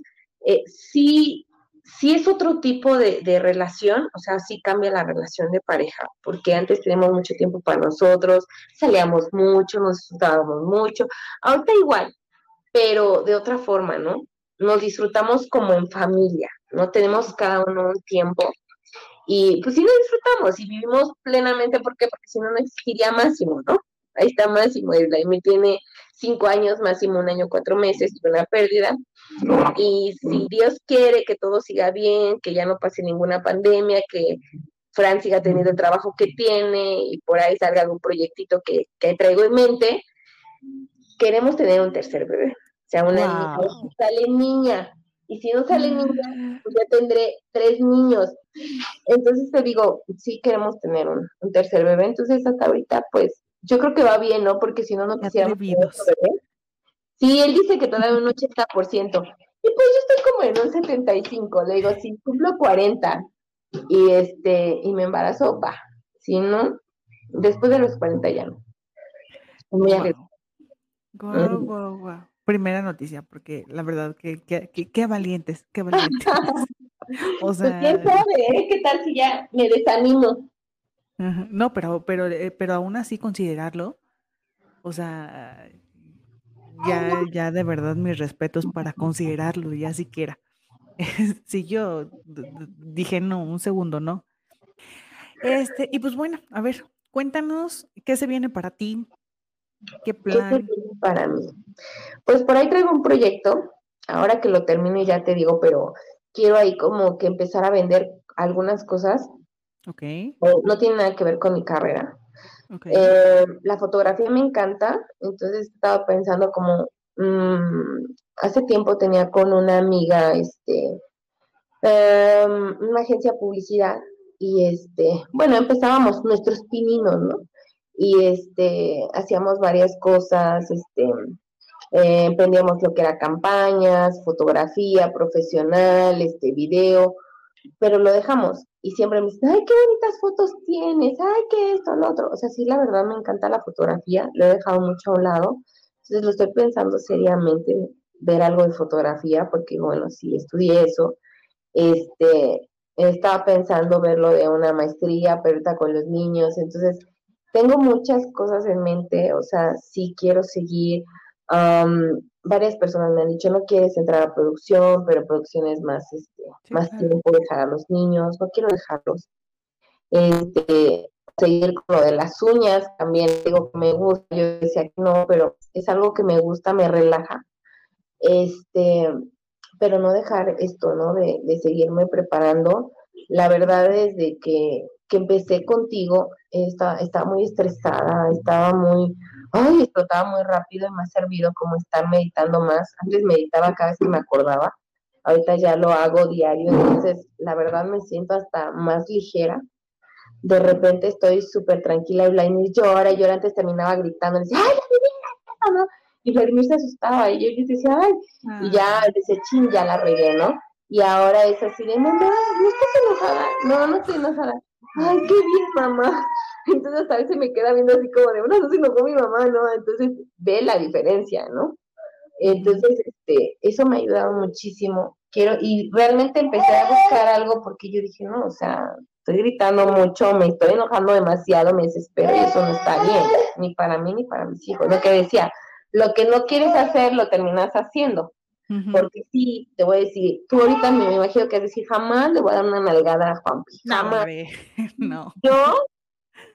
Eh, sí si es otro tipo de, relación, o sea, sí cambia la relación de pareja, porque antes teníamos mucho tiempo para nosotros, salíamos mucho, nos disfrutábamos mucho, ahorita igual, pero de otra forma, ¿no? Nos disfrutamos como en familia, ¿no? Tenemos cada uno un tiempo y pues sí nos disfrutamos y vivimos plenamente, ¿por qué? Porque si no, no existiría Máximo, ¿no? Ahí está Máximo, me tiene cinco años, Máximo un año, cuatro meses, una pérdida, y si Dios quiere que todo siga bien, que ya no pase ninguna pandemia, que Fran siga teniendo el trabajo que tiene y por ahí salga algún proyectito que, traigo en mente, queremos tener un tercer bebé. O sea, una niña, sale niña. Y si no sale niña, pues ya tendré tres niños. Entonces te digo, sí queremos tener un, tercer bebé. Entonces hasta ahorita, pues, yo creo que va bien, ¿no? Porque si no, no quisiéramos tener bebé. Sí, él dice que todavía un 80%. Y pues yo estoy como en un 75, le digo, si cumplo 40 y este y me embarazo, va. Si no, después de los 40 ya no. Muy guau, guau, guau. Primera noticia, porque la verdad que, qué valientes, qué valientes. o pues, sea, quién sabe, ¿eh? ¿Qué tal si ya me desanimo? No, pero, pero, eh, pero aún así considerarlo, o sea, ya, ya de verdad mis respetos para considerarlo, ya siquiera. si yo dije no, un segundo, no. Este, y pues bueno, a ver, cuéntanos qué se viene para ti, qué plan. para mí? Pues por ahí traigo un proyecto, ahora que lo termino ya te digo, pero quiero ahí como que empezar a vender algunas cosas. Ok. No tiene nada que ver con mi carrera. Eh, la fotografía me encanta, entonces estaba pensando como, mm, hace tiempo tenía con una amiga, este, em, una agencia de publicidad y este, bueno, empezábamos nuestros pininos, ¿no? Y este, hacíamos varias cosas, este, eh, emprendíamos lo que era campañas, fotografía profesional, este, video, pero lo dejamos y siempre me dicen, ay, qué bonitas fotos tienes, ay, qué esto, lo otro. O sea, sí, la verdad me encanta la fotografía, lo he dejado mucho a un lado. Entonces lo estoy pensando seriamente, ver algo de fotografía, porque bueno, sí, estudié eso. Este, estaba pensando verlo de una maestría, pero ahorita con los niños. Entonces, tengo muchas cosas en mente, o sea, sí quiero seguir varias personas me han dicho, no quieres entrar a producción, pero producción es más, este, más tiempo dejar a los niños, no quiero dejarlos. Este, seguir con lo de las uñas, también digo que me gusta, yo decía que no, pero es algo que me gusta, me relaja. Este, pero no dejar esto, ¿no? De, de seguirme preparando. La verdad es de que, que empecé contigo, estaba, estaba muy estresada, estaba muy, ay, explotaba muy rápido y me ha servido como estar meditando más. Antes meditaba cada vez que me acordaba, ahorita ya lo hago diario, entonces la verdad me siento hasta más ligera. De repente estoy súper tranquila y Vladimir llora y llora, antes terminaba gritando, decía, ¡ay, la ¿no? Y Vladimir se asustaba y yo, decía, ¡ay! Y ya ah. decía, ching, ya la regué, ¿no? Y ahora es así de, no, no, no estás enojada, no, no estoy enojada. Ay, qué bien, mamá. Entonces a veces me queda viendo así como de, una no se enojó mi mamá, ¿no? Entonces ve la diferencia, ¿no? Entonces, este, eso me ha ayudado muchísimo. Quiero, y realmente empecé a buscar algo porque yo dije, no, o sea, estoy gritando mucho, me estoy enojando demasiado, me desespero y eso no está bien, ni para mí ni para mis hijos. Lo que decía, lo que no quieres hacer lo terminas haciendo. Porque sí, te voy a decir, tú ahorita me imagino que decir, jamás le voy a dar una nalgada a Juanpi. Jamás. No. Yo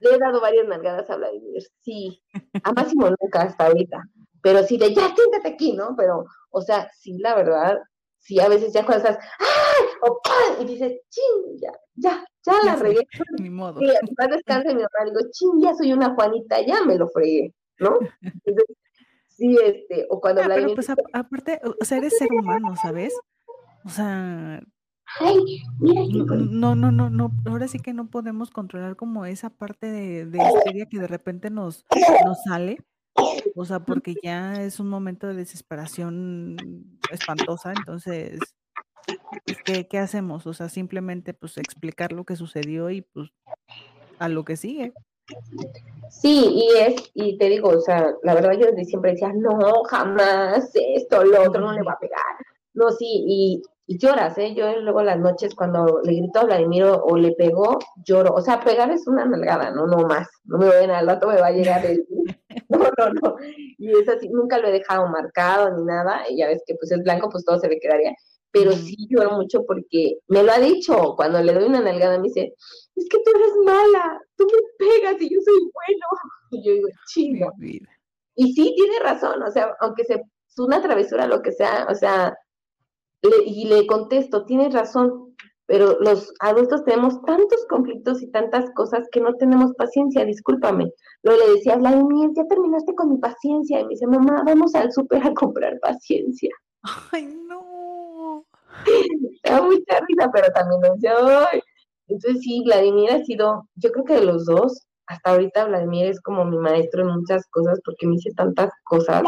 le he dado varias nalgadas a Vladimir, sí. A Máximo nunca hasta ahorita pero sí de ya, siéntate aquí, ¿no? Pero, o sea, sí, la verdad, sí, a veces ya cuando estás, ¡ay! o ¡pam! y dices, ching, ya, ya, ya la regué. Ni modo. Y después descansa y mi mamá digo, ching, ya soy una Juanita, ya me lo fregué, ¿no? Entonces, sí, este, o cuando ah, Pero pues aparte, o sea, eres ser humano, ¿sabes? O sea, Ay, mira no, no, no, no, ahora sí que no podemos controlar como esa parte de, de histeria que de repente nos, nos sale, o sea, porque ya es un momento de desesperación espantosa, entonces, pues, ¿qué, ¿qué, hacemos? O sea, simplemente pues explicar lo que sucedió y pues a lo que sigue. Sí, y es, y te digo, o sea, la verdad yo siempre decía, no, jamás, esto, lo otro no le va a pegar. No, sí, y, y lloras, ¿eh? Yo luego las noches cuando le grito a Vladimir o, le pegó, lloro. O sea, pegar es una nalgada, no, no más. No me vayan al rato, me va a llegar el... No, no, no. Y es así, nunca lo he dejado marcado ni nada. Y ya ves que pues es blanco, pues todo se le quedaría. Pero sí lloro mucho porque me lo ha dicho. Cuando le doy una nalgada me dice, es que tú eres mala, tú me pegas y yo soy bueno. Y yo digo, chingo. Y sí, tiene razón, o sea, aunque se es una travesura, lo que sea, o sea, y le contesto, tienes razón, pero los adultos tenemos tantos conflictos y tantas cosas que no tenemos paciencia, discúlpame. Lo le decía, Vladimir, ya terminaste con mi paciencia. Y me dice, mamá, vamos al súper a comprar paciencia. Ay, no. da mucha risa, pero también me dice, ay. Entonces sí, Vladimir ha sido, yo creo que de los dos, hasta ahorita Vladimir es como mi maestro en muchas cosas porque me dice tantas cosas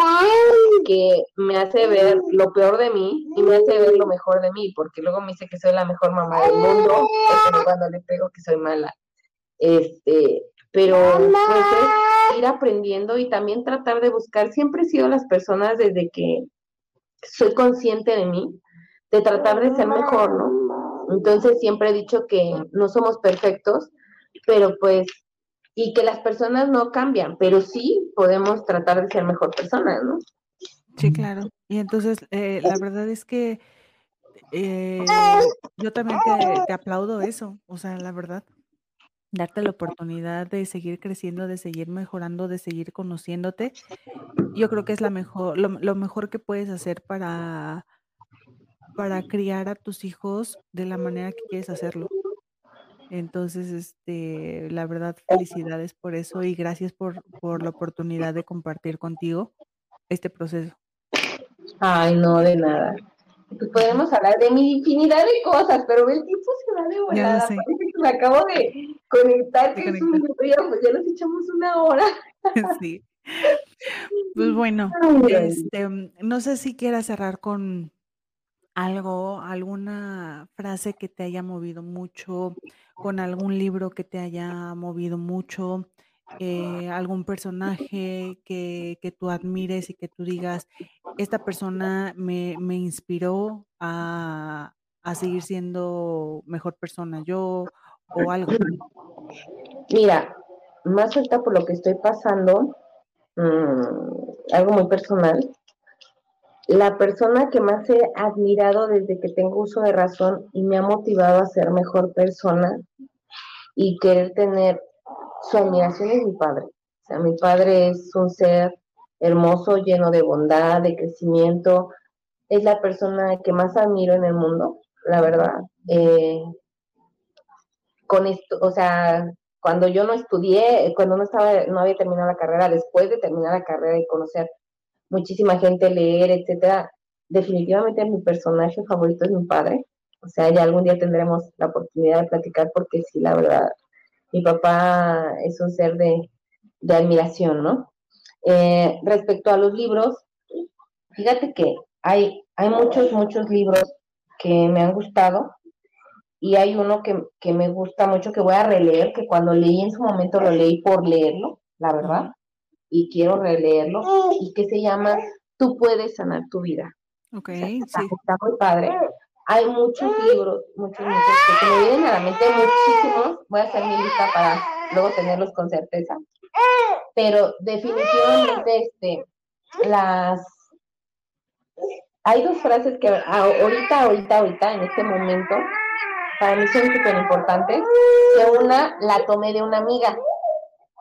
que me hace ver lo peor de mí y me hace ver lo mejor de mí, porque luego me dice que soy la mejor mamá del mundo, pero cuando le pego que soy mala. Este, pero pues es ir aprendiendo y también tratar de buscar, siempre he sido las personas desde que soy consciente de mí, de tratar de ser mejor, ¿no? Entonces siempre he dicho que no somos perfectos, pero pues y que las personas no cambian, pero sí podemos tratar de ser mejor personas, ¿no? Sí, claro. Y entonces, eh, la verdad es que eh, yo también te, aplaudo eso, o sea, la verdad, darte la oportunidad de seguir creciendo, de seguir mejorando, de seguir conociéndote, yo creo que es la mejor, lo, lo mejor que puedes hacer para, para criar a tus hijos de la manera que quieres hacerlo. Entonces, este, la verdad, felicidades por eso y gracias por, por la oportunidad de compartir contigo este proceso. Ay, no, de nada. Pues podemos hablar de mi infinidad de cosas, pero el tiempo se va de volada. Parece que me acabo de conectar, que es un pues ya nos echamos una hora. Sí. Pues bueno, este, no sé si quieras cerrar con algo, alguna frase que te haya movido mucho, con algún libro que te haya movido mucho, eh, algún personaje que, que, tú admires y que tú digas, esta persona me, me inspiró a, a, seguir siendo mejor persona yo o algo. Mira, más ahorita por lo que estoy pasando, mmm, algo muy personal, la persona que más he admirado desde que tengo uso de razón y me ha motivado a ser mejor persona y querer tener su admiración es mi padre. O sea, mi padre es un ser hermoso, lleno de bondad, de crecimiento, es la persona que más admiro en el mundo, la verdad. Eh, con esto, o sea, cuando yo no estudié, cuando no estaba, no había terminado la carrera, después de terminar la carrera y conocer muchísima gente, leer, etcétera, definitivamente mi personaje favorito es mi padre. O sea, ya algún día tendremos la oportunidad de platicar porque sí, la verdad, mi papá es un ser de, de admiración, ¿no? Eh, respecto a los libros, fíjate que hay, hay muchos, muchos libros que me han gustado y hay uno que, que, me gusta mucho que voy a releer, que cuando leí en su momento lo leí por leerlo, la verdad, y quiero releerlo, y que se llama Tú puedes sanar tu vida. Ok, sí. Está muy padre. Hay muchos libros, muchos, muchos que me vienen a la mente, muchísimos. Voy a hacer mi lista para luego tenerlos con certeza. Pero definitivamente, este, las hay dos frases que ahorita, ahorita, ahorita, en este momento, para mí son súper importantes. Que una la tomé de una amiga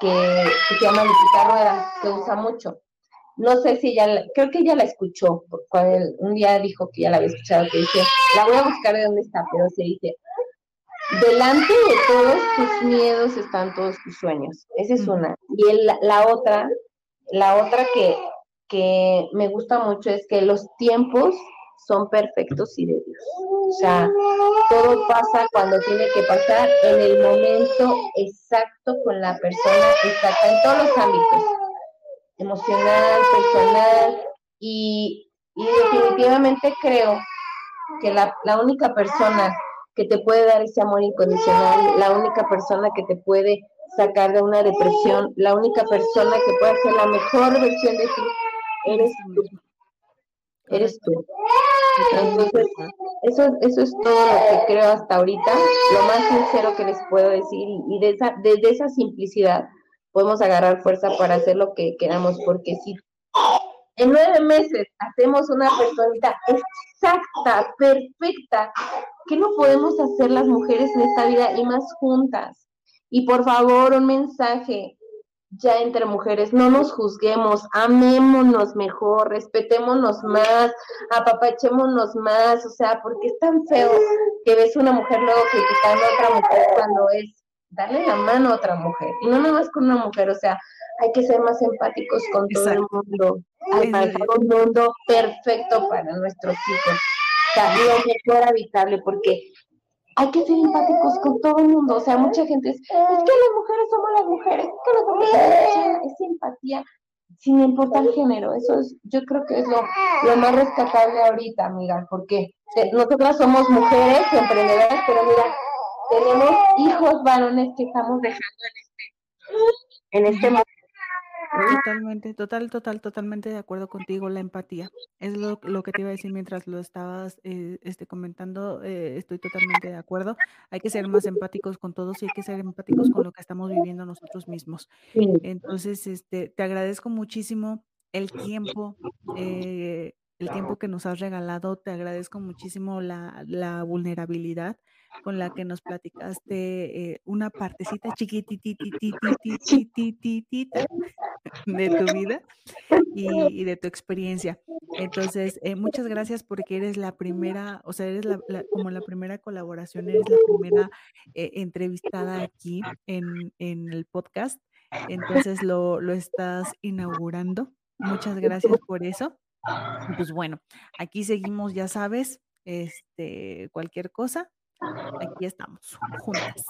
que, se llama Lupita Rueda, que usa mucho. No sé si ella, creo que ella la escuchó, cuando un día dijo que ya la había escuchado, que dice, la voy a buscar de dónde está, pero se dice, delante de todos tus miedos están todos tus sueños. Esa es una. Y la otra, la otra que, que me gusta mucho es que los tiempos son perfectos y de Dios. O sea, todo pasa cuando tiene que pasar en el momento exacto con la persona exacta, en todos los ámbitos, emocional, personal, y, definitivamente creo que la, la única persona que te puede dar ese amor incondicional, la única persona que te puede sacar de una depresión, la única persona que puede ser la mejor versión de ti, eres tú. Eres tú. Entonces, eso, eso es todo lo que creo hasta ahorita, lo más sincero que les puedo decir y, de esa, desde esa simplicidad podemos agarrar fuerza para hacer lo que queramos, porque si en nueve meses hacemos una personita exacta, perfecta, ¿qué no podemos hacer las mujeres en esta vida y más juntas? Y por favor, un mensaje, ya entre mujeres, no nos juzguemos, amémonos mejor, respetémonos más, apapachémonos más, o sea, porque es tan feo que ves una mujer luego criticando a otra mujer cuando es darle la mano a otra mujer, y no nada más con una mujer, o sea, hay que ser más empáticos con todo el mundo, hay un mundo perfecto para nuestros hijos, o sea, lo mejor habitable, porque hay que ser empáticos con todo el mundo. O sea, mucha gente es, es que las mujeres somos las mujeres, es que las mujeres es empatía sin importar género. Eso es, yo creo que es lo, lo más rescatable ahorita, amiga, porque nosotras somos mujeres emprendedoras, pero mira, tenemos hijos varones que estamos dejando en este, en este momento Totalmente, total, total, totalmente de acuerdo contigo, la empatía. Es lo, lo que te iba a decir mientras lo estabas eh, este, comentando, eh, estoy totalmente de acuerdo. Hay que ser más empáticos con todos y hay que ser empáticos con lo que estamos viviendo nosotros mismos. Entonces, este, te agradezco muchísimo el tiempo, eh, el tiempo que nos has regalado, te agradezco muchísimo la, la vulnerabilidad con la que nos platicaste eh, una partecita chiquitititititititita de tu vida y, de tu experiencia. Entonces, eh, muchas gracias porque eres la primera, o sea, eres la, como la primera colaboración, eres la primera eh, entrevistada aquí en, en, el podcast. Entonces, lo, lo estás inaugurando. Muchas gracias por eso. Pues bueno, aquí seguimos, ya sabes, este, cualquier cosa, aquí estamos.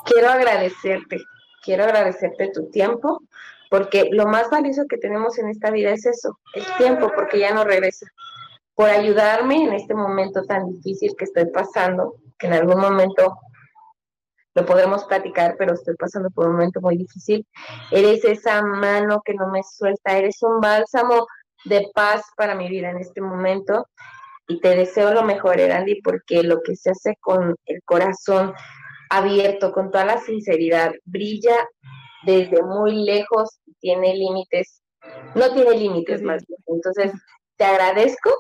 Quiero agradecerte, quiero agradecerte tu tiempo, porque lo más valioso que tenemos en esta vida es eso, el tiempo, porque ya no regresa. Por ayudarme en este momento tan difícil que estoy pasando, que en algún momento lo podremos platicar, pero estoy pasando por un momento muy difícil. Eres esa mano que no me suelta, eres un bálsamo de paz para mi vida en este momento y te deseo lo mejor, Erandi, porque lo que se hace con el corazón abierto, con toda la sinceridad, brilla desde muy lejos, tiene límites, no tiene límites más bien. Entonces, te agradezco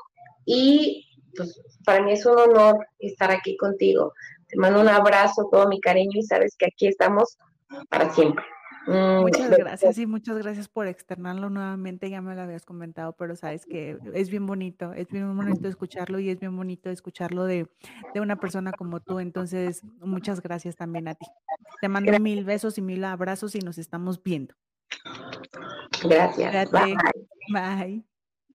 y pues para mí es un honor estar aquí contigo. Te mando un abrazo, todo mi cariño y sabes que aquí estamos para siempre. Mm, Muchas gracias y muchas gracias por externarlo nuevamente, ya me lo habías comentado, pero sabes que es bien bonito, es bien bonito escucharlo y es bien bonito escucharlo de, de una persona como tú, entonces muchas gracias también a ti. Te mando mil besos y mil abrazos y nos estamos viendo. Gracias. Bye. Bye.